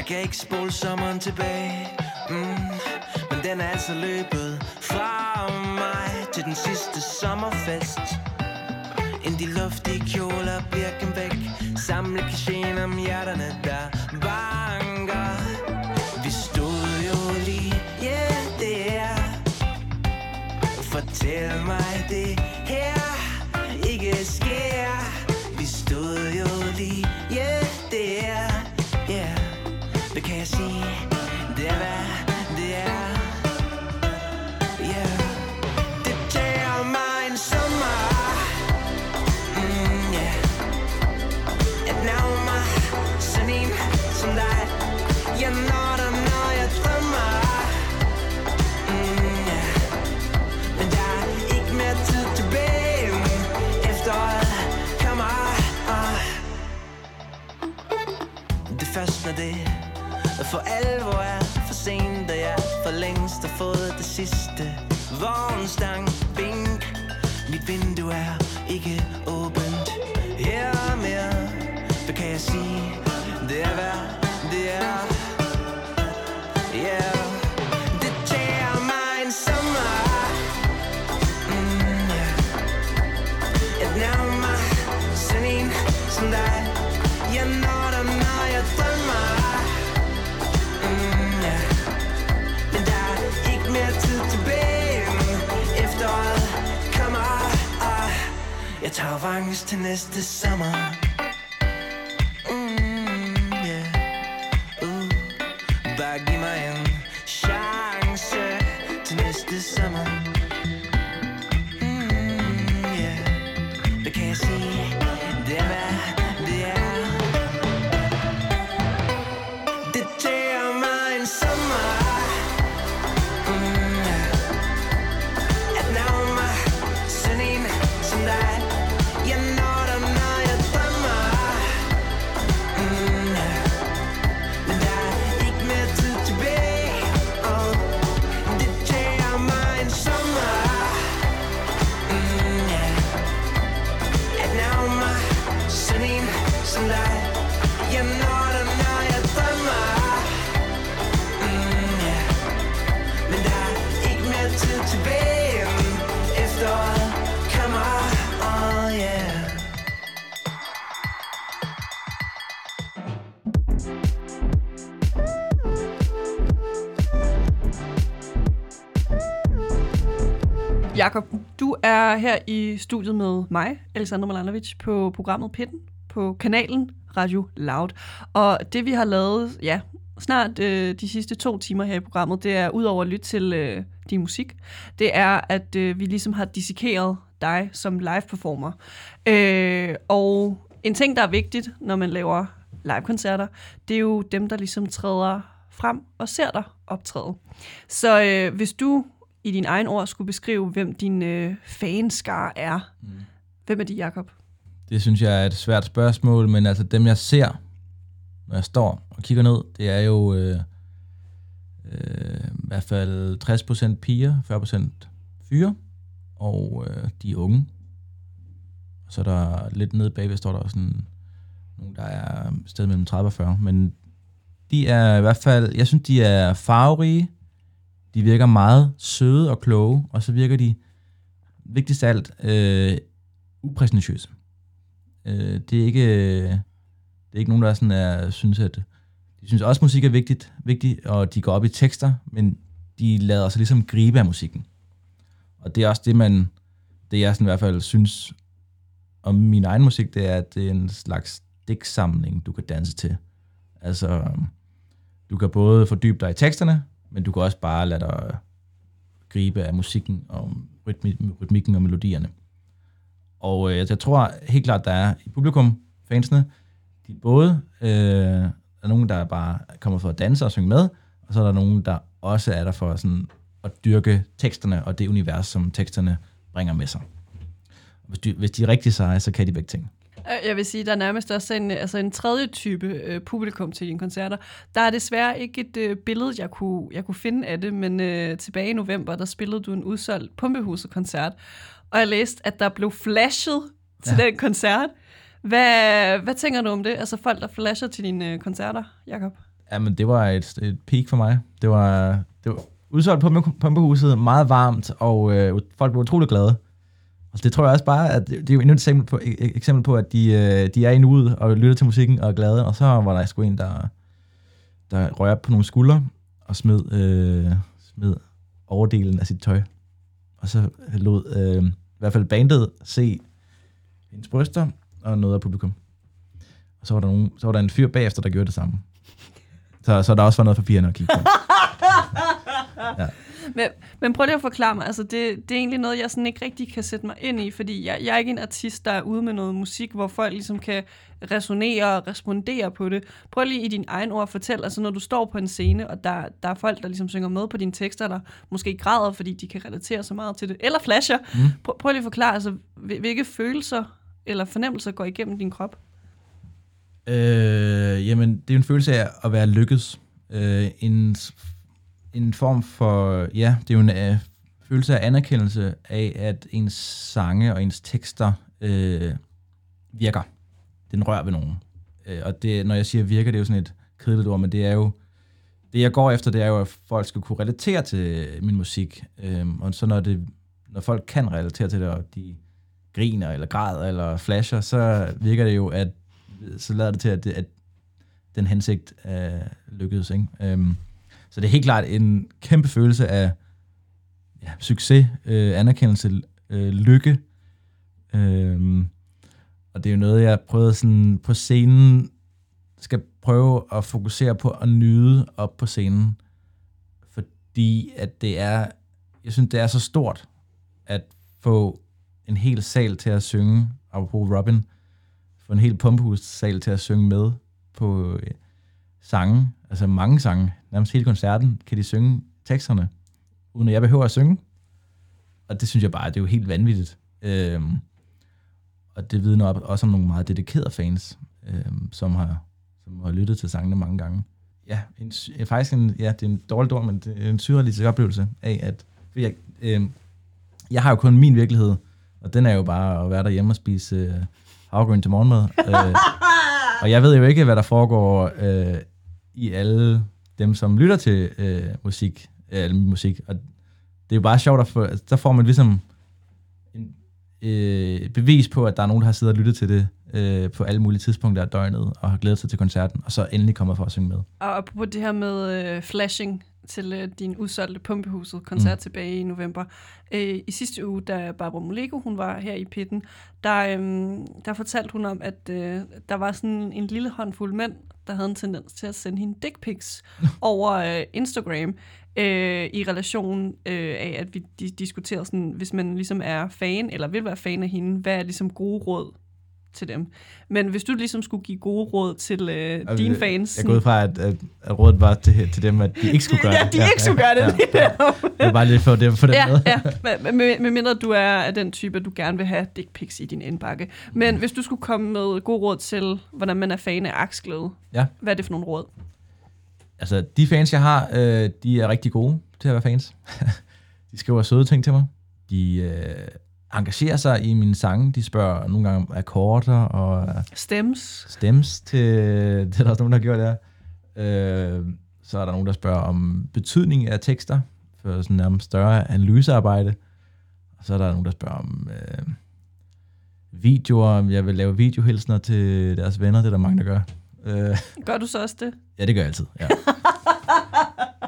Jeg kan ikke spole sommeren tilbage. Mm. Men den er altså løbet fra mig Til den sidste sommerfest. Ind de luftige kjoler bliver gemt væk. Samle kachéen om hjerterne der banker. Vi stod jo lige, yeah det er. Fortæl mig det her. For alvor er for sent Og jeg for længst har fået det sidste Vognstang, bink. Mit vindue er ikke åbent. Her mere Hvad kan jeg sige? Det er værd, det er Jeg tager revanche til næste sommer mm, Jakob, du er her i studiet med mig, Alexander Malanovic, på programmet Pitten på kanalen Radio Loud. Og det vi har lavet, ja, snart øh, de sidste to timer her i programmet, det er udover at lytte til øh, din musik, det er, at øh, vi ligesom har dissekeret dig som live performer. Øh, og en ting, der er vigtigt, når man laver live-koncerter, det er jo dem, der ligesom træder frem og ser dig optræde. Så øh, hvis du i din egen ord skulle beskrive, hvem din øh, fanskar er, mm. hvem er de, Jakob? Det synes jeg er et svært spørgsmål, men altså dem, jeg ser, når jeg står og kigger ned, det er jo øh, øh, i hvert fald 60% piger, 40% fyre, og øh, de er unge. Og så er der lidt nede bagved, står der sådan nogle, der er et sted mellem 30 og 40, men de er i hvert fald, jeg synes, de er farverige, de virker meget søde og kloge, og så virker de, vigtigst af alt, øh, upræsentatiøse. Øh, det er ikke, øh, det er ikke nogen, der sådan er, synes, at de synes også, at musik er vigtigt, vigtigt, og de går op i tekster, men de lader sig ligesom gribe af musikken. Og det er også det, man, det jeg sådan i hvert fald synes om min egen musik, det er, at det er en slags digtsamling, du kan danse til. Altså, du kan både fordybe dig i teksterne, men du kan også bare lade dig gribe af musikken og rytmi- rytmikken og melodierne. Og øh, jeg tror helt klart, der er i publikum, fansene, de både øh, er nogen, der bare kommer for at danse og synge med, og så er der nogen, der også er der for sådan at dyrke teksterne og det univers, som teksterne bringer med sig. Hvis de, hvis de er rigtig seje, så kan de begge ting. Øh, Jeg vil sige, der er nærmest også en, altså en tredje type øh, publikum til dine koncerter. Der er desværre ikke et øh, billede, jeg kunne, jeg kunne finde af det, men øh, tilbage i november, der spillede du en udsolgt Pumpehuset-koncert, og jeg læste, at der blev flashet til ja. den koncert. Hvad, hvad tænker du om det? Altså folk, der flasher til dine øh, koncerter, Jakob? Jamen, det var et, et peak for mig. Det var, det var udsolgt på Pumpehuset, meget varmt, og øh, folk var utrolig glade. Og det tror jeg også bare, at det er jo endnu et eksempel på, et eksempel på at de, øh, de er i nuet og lytter til musikken og er glade. Og så var der sgu en, der, der røg op på nogle skuldre og smed, øh, smed overdelen af sit tøj. Og så lod øh, i hvert fald bandet se hendes bryster og noget af publikum. Og så var der, nogen, så var der en fyr bagefter, der gjorde det samme. Så, så der også var noget for pigerne at kigge på. Men, men prøv lige at forklare mig, altså det, det er egentlig noget, jeg sådan ikke rigtig kan sætte mig ind i, fordi jeg, jeg er ikke en artist, der er ude med noget musik, hvor folk ligesom kan resonere og respondere på det. Prøv lige i din egen ord at fortælle, altså når du står på en scene, og der, der er folk, der ligesom synger med på dine tekster, der måske græder, fordi de kan relatere så meget til det, eller flasher. Mm. Prøv, prøv lige at forklare, altså hvil- hvilke følelser eller fornemmelser går igennem din krop? Øh, jamen, det er en følelse af at være lykkedes. Øh, en, en form for, ja, det er jo en øh, følelse af anerkendelse af, at ens sange og ens tekster øh, virker. Den rører ved nogen. Øh, og det, når jeg siger virker, det er jo sådan et kedeligt ord, men det er jo, det jeg går efter, det er jo, at folk skal kunne relatere til min musik. Øh, og så når, det, når folk kan relatere til det, og de griner, eller græder, eller flasher, så virker det jo, at så lader det til, at, det, at den hensigt er lykkedes. Ikke? Øhm, så det er helt klart en kæmpe følelse af ja, succes, øh, anerkendelse, øh, lykke. Øh, og det er jo noget, jeg prøvede sådan på scenen, skal prøve at fokusere på at nyde op på scenen. Fordi at det er, jeg synes, det er så stort at få en hel sal til at synge, apropos Robin, få en hel pumpehus-sal til at synge med på øh, sange, altså mange sange, nærmest hele koncerten, kan de synge teksterne, uden at jeg behøver at synge. Og det synes jeg bare, det er jo helt vanvittigt. Øhm, og det vidner også om nogle meget dedikerede fans, øhm, som, har, som har lyttet til sangene mange gange. Ja, en, faktisk en, ja, det er en dårlig ord, men det er en surrealistisk oplevelse af, at fordi jeg, øhm, jeg har jo kun min virkelighed, og den er jo bare at være derhjemme og spise øh, havregryn til morgenmad. øh, og jeg ved jo ikke, hvad der foregår øh, i alle dem, som lytter til øh, musik, øh, musik. Og det er jo bare sjovt, at få, altså, der får man ligesom en, øh, bevis på, at der er nogen, der har siddet og lyttet til det øh, på alle mulige tidspunkter af døgnet, og har glædet sig til koncerten, og så endelig kommer for at synge med. Og apropos det her med øh, flashing til øh, din udsolgte Pumpehuset koncert mm. tilbage i november. Øh, I sidste uge, da Barbara Molego, hun var her i pitten, der, øh, der fortalte hun om, at øh, der var sådan en lille håndfuld mænd, der havde en tendens til at sende hende dick pics over øh, Instagram øh, i relation øh, af, at vi de, diskuterede sådan, hvis man ligesom er fan, eller vil være fan af hende, hvad er ligesom gode råd til dem. Men hvis du ligesom skulle give gode råd til øh, Altså, dine fans... Jeg går ud fra, at, at, at rådet var til, til dem, at de ikke skulle gøre ja, det. de ikke skulle gøre det. Ja, ja. Det er bare lige for det, for den ja, med. ja. Med, med, mindre du er af den type, du gerne vil have dick pics i din indbakke. Men hvis du skulle komme med gode råd til, hvordan man er fan af aksglæde, Ja. hvad er det for nogle råd? Altså, de fans, jeg har, øh, de er rigtig gode til at være fans. de skriver søde ting til mig. De øh, engagerer sig i mine sange. De spørger nogle gange om akkorder og Stems. stems til... Det er der også nogen, der har gjort der. Øh, så er der nogen, der spørger om betydning af tekster, for sådan nærmest større analysearbejde. Og så er der nogen, der spørger om øh, videoer, om jeg vil lave videohilsner til deres venner. Det er der mange, der gør. Øh, Gør du så også det? Ja, det gør jeg altid. Ja.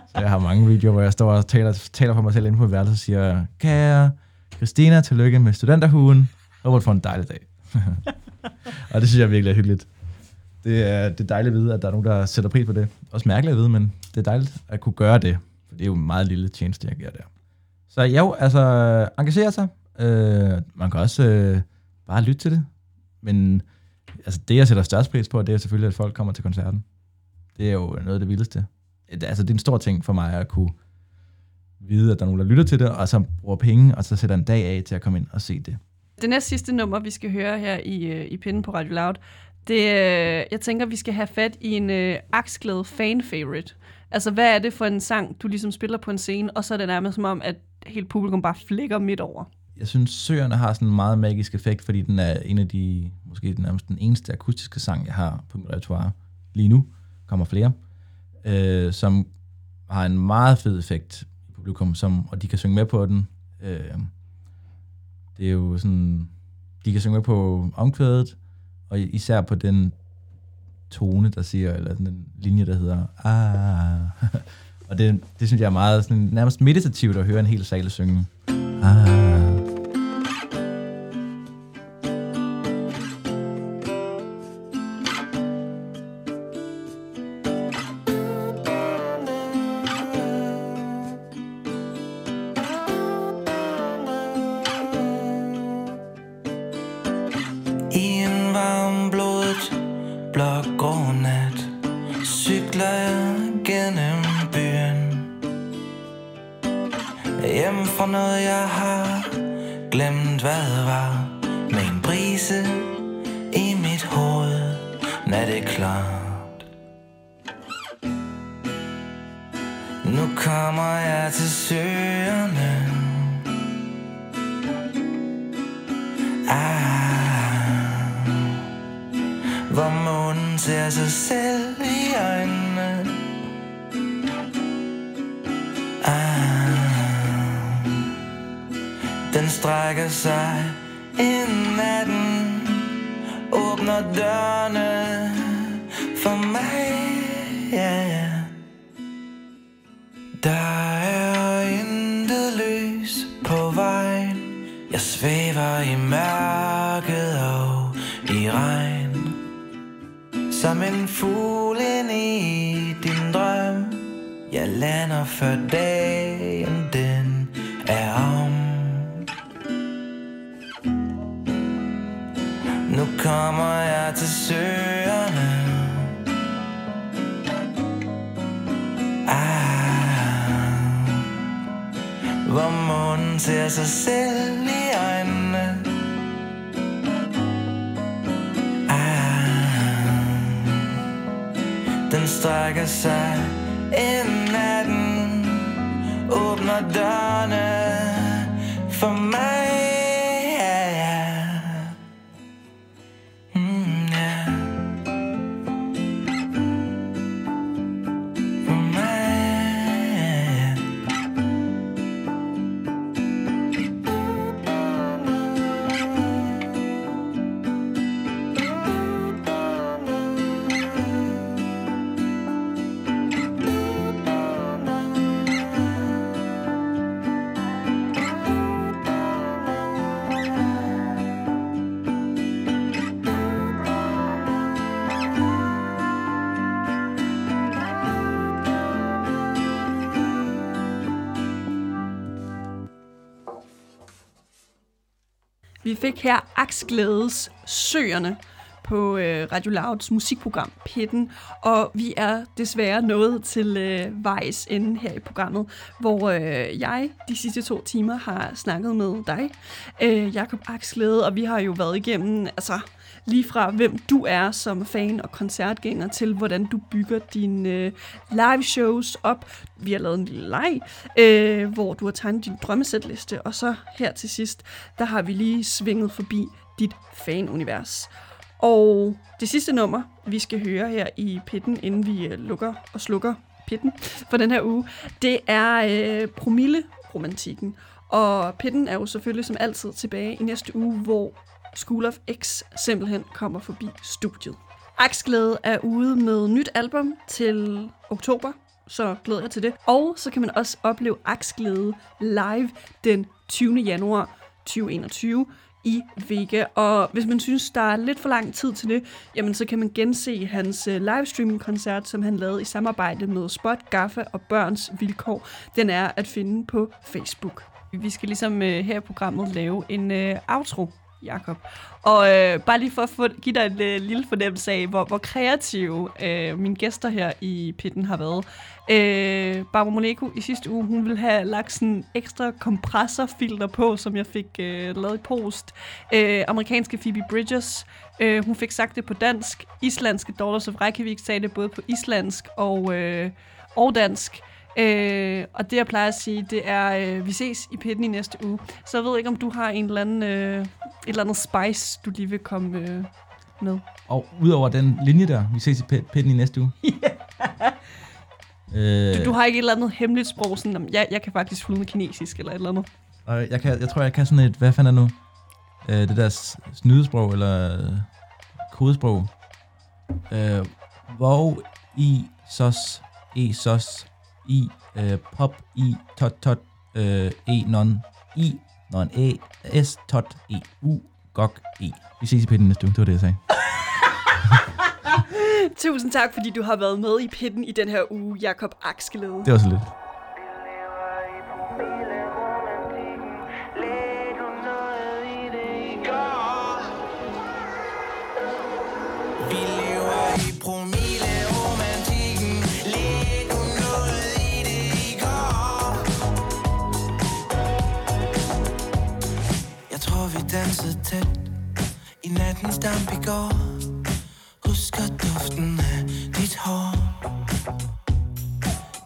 så jeg har mange videoer, hvor jeg står og taler, taler for mig selv inde på værelset og siger, kære Christina, tillykke med studenterhugen. Håber du får en dejlig dag. og det synes jeg virkelig er hyggeligt. Det er, det er dejligt at vide, at der er nogen, der sætter pris på det. Også mærkeligt at vide, men det er dejligt at kunne gøre det. For det er jo en meget lille tjeneste, jeg gør der. Så jo, altså, engagere sig. Øh, man kan også øh, bare lytte til det. Men altså, det, jeg sætter størst pris på, det er selvfølgelig, at folk kommer til koncerten. Det er jo noget af det vildeste. Altså, det er en stor ting for mig at kunne vide, at der er nogen, der lytter til det, og så bruger penge, og så sætter en dag af til at komme ind og se det. Det næste sidste nummer, vi skal høre her i, øh, i pinden på Radio Loud, det, øh, jeg tænker, vi skal have fat i en øh, aksglæde fan-favorite. Altså, hvad er det for en sang, du ligesom spiller på en scene, og så er det nærmest som om, at helt publikum bare flikker midt over? jeg synes, Søerne har sådan en meget magisk effekt, fordi den er en af de, måske den nærmest den eneste akustiske sang, jeg har på mit repertoire lige nu. kommer flere. Øh, som har en meget fed effekt publikum, som, og de kan synge med på den. Øh, det er jo sådan, de kan synge med på omkvædet, og især på den tone, der siger, eller den linje, der hedder, ah. og det, det synes jeg er meget sådan, nærmest meditativt at høre en hel sal synge. Ah. Den strækker sig ind natten den Åbner dørene. Fik her Aksglædes Søerne på øh, Radio Louds musikprogram Pitten, og vi er desværre nået til øh, vejs ende her i programmet, hvor øh, jeg de sidste to timer har snakket med dig, øh, Jakob Aksglæde, og vi har jo været igennem, altså lige fra hvem du er som fan og koncertgænger, til hvordan du bygger dine øh, live shows op. Vi har lavet en lille leg, øh, hvor du har tegnet din drømmesætliste, og så her til sidst, der har vi lige svinget forbi dit fanunivers. Og det sidste nummer, vi skal høre her i pitten, inden vi øh, lukker og slukker pitten for den her uge, det er øh, promille-romantikken. Og pitten er jo selvfølgelig som altid tilbage i næste uge, hvor School of X simpelthen kommer forbi studiet. Aksglæde er ude med nyt album til oktober, så glæder jeg til det. Og så kan man også opleve Aksglæde live den 20. januar 2021 i Vega. Og hvis man synes, der er lidt for lang tid til det, jamen så kan man gense hans øh, livestreaming-koncert, som han lavede i samarbejde med Spot, Gaffa og Børns Vilkår. Den er at finde på Facebook. Vi skal ligesom øh, her i programmet lave en øh, outro, Jakob. Og øh, bare lige for at få, give dig en øh, lille fornemmelse af, hvor, hvor kreative øh, mine gæster her i pitten har været. Øh, Barbara Moneko i sidste uge, hun ville have lagt sådan ekstra kompressorfilter på, som jeg fik øh, lavet i post. Øh, amerikanske Phoebe Bridges, øh, hun fik sagt det på dansk. Islandske Daughters of Reykjavik sagde det både på islandsk og, øh, og dansk. Øh, og det, jeg plejer at sige, det er, øh, vi ses i pitten i næste uge. Så jeg ved ikke, om du har en eller anden, øh, et eller andet spice, du lige vil komme øh, med. Og udover den linje der, vi ses i pitten i næste uge. øh, Du, du har ikke et eller andet hemmeligt sprog, sådan, "Jamen, jeg, jeg kan faktisk flydende kinesisk eller et eller andet. Og jeg, kan, jeg tror, jeg kan sådan et, hvad fanden er nu? Øh, det der snydesprog, eller øh, kodesprog. Øh, hvor i sos, e sos, i øh, pop, i tot tot, øh, e non, i non, e, s tot, e, u, gok, e. Vi ses i pitten næste uge, det var det, jeg sagde. Tusind tak, fordi du har været med i pitten i den her uge, Jakob Akskelede. Det var så lidt. Nattens damp i går. Husker duften af dit hår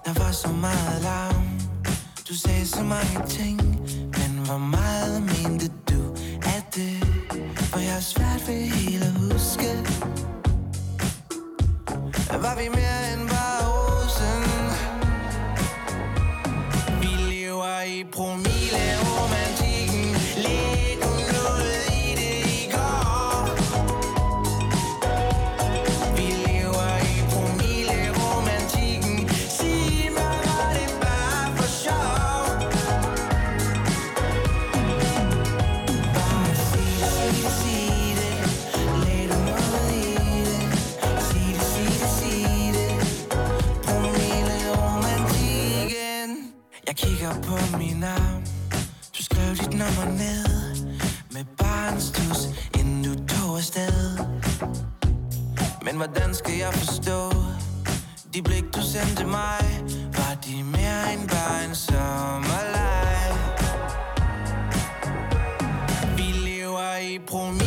Der var så meget larm. Du sagde så mange ting Men hvor meget mente du af det? For jeg har svært ved helt at huske. Var vi mere end skrev mig ned Med barns tus, Inden du tog afsted. Men hvordan skal jeg forstå? De blik du sendte mig Var de mere end bare en sommerleg? Vi lever i promis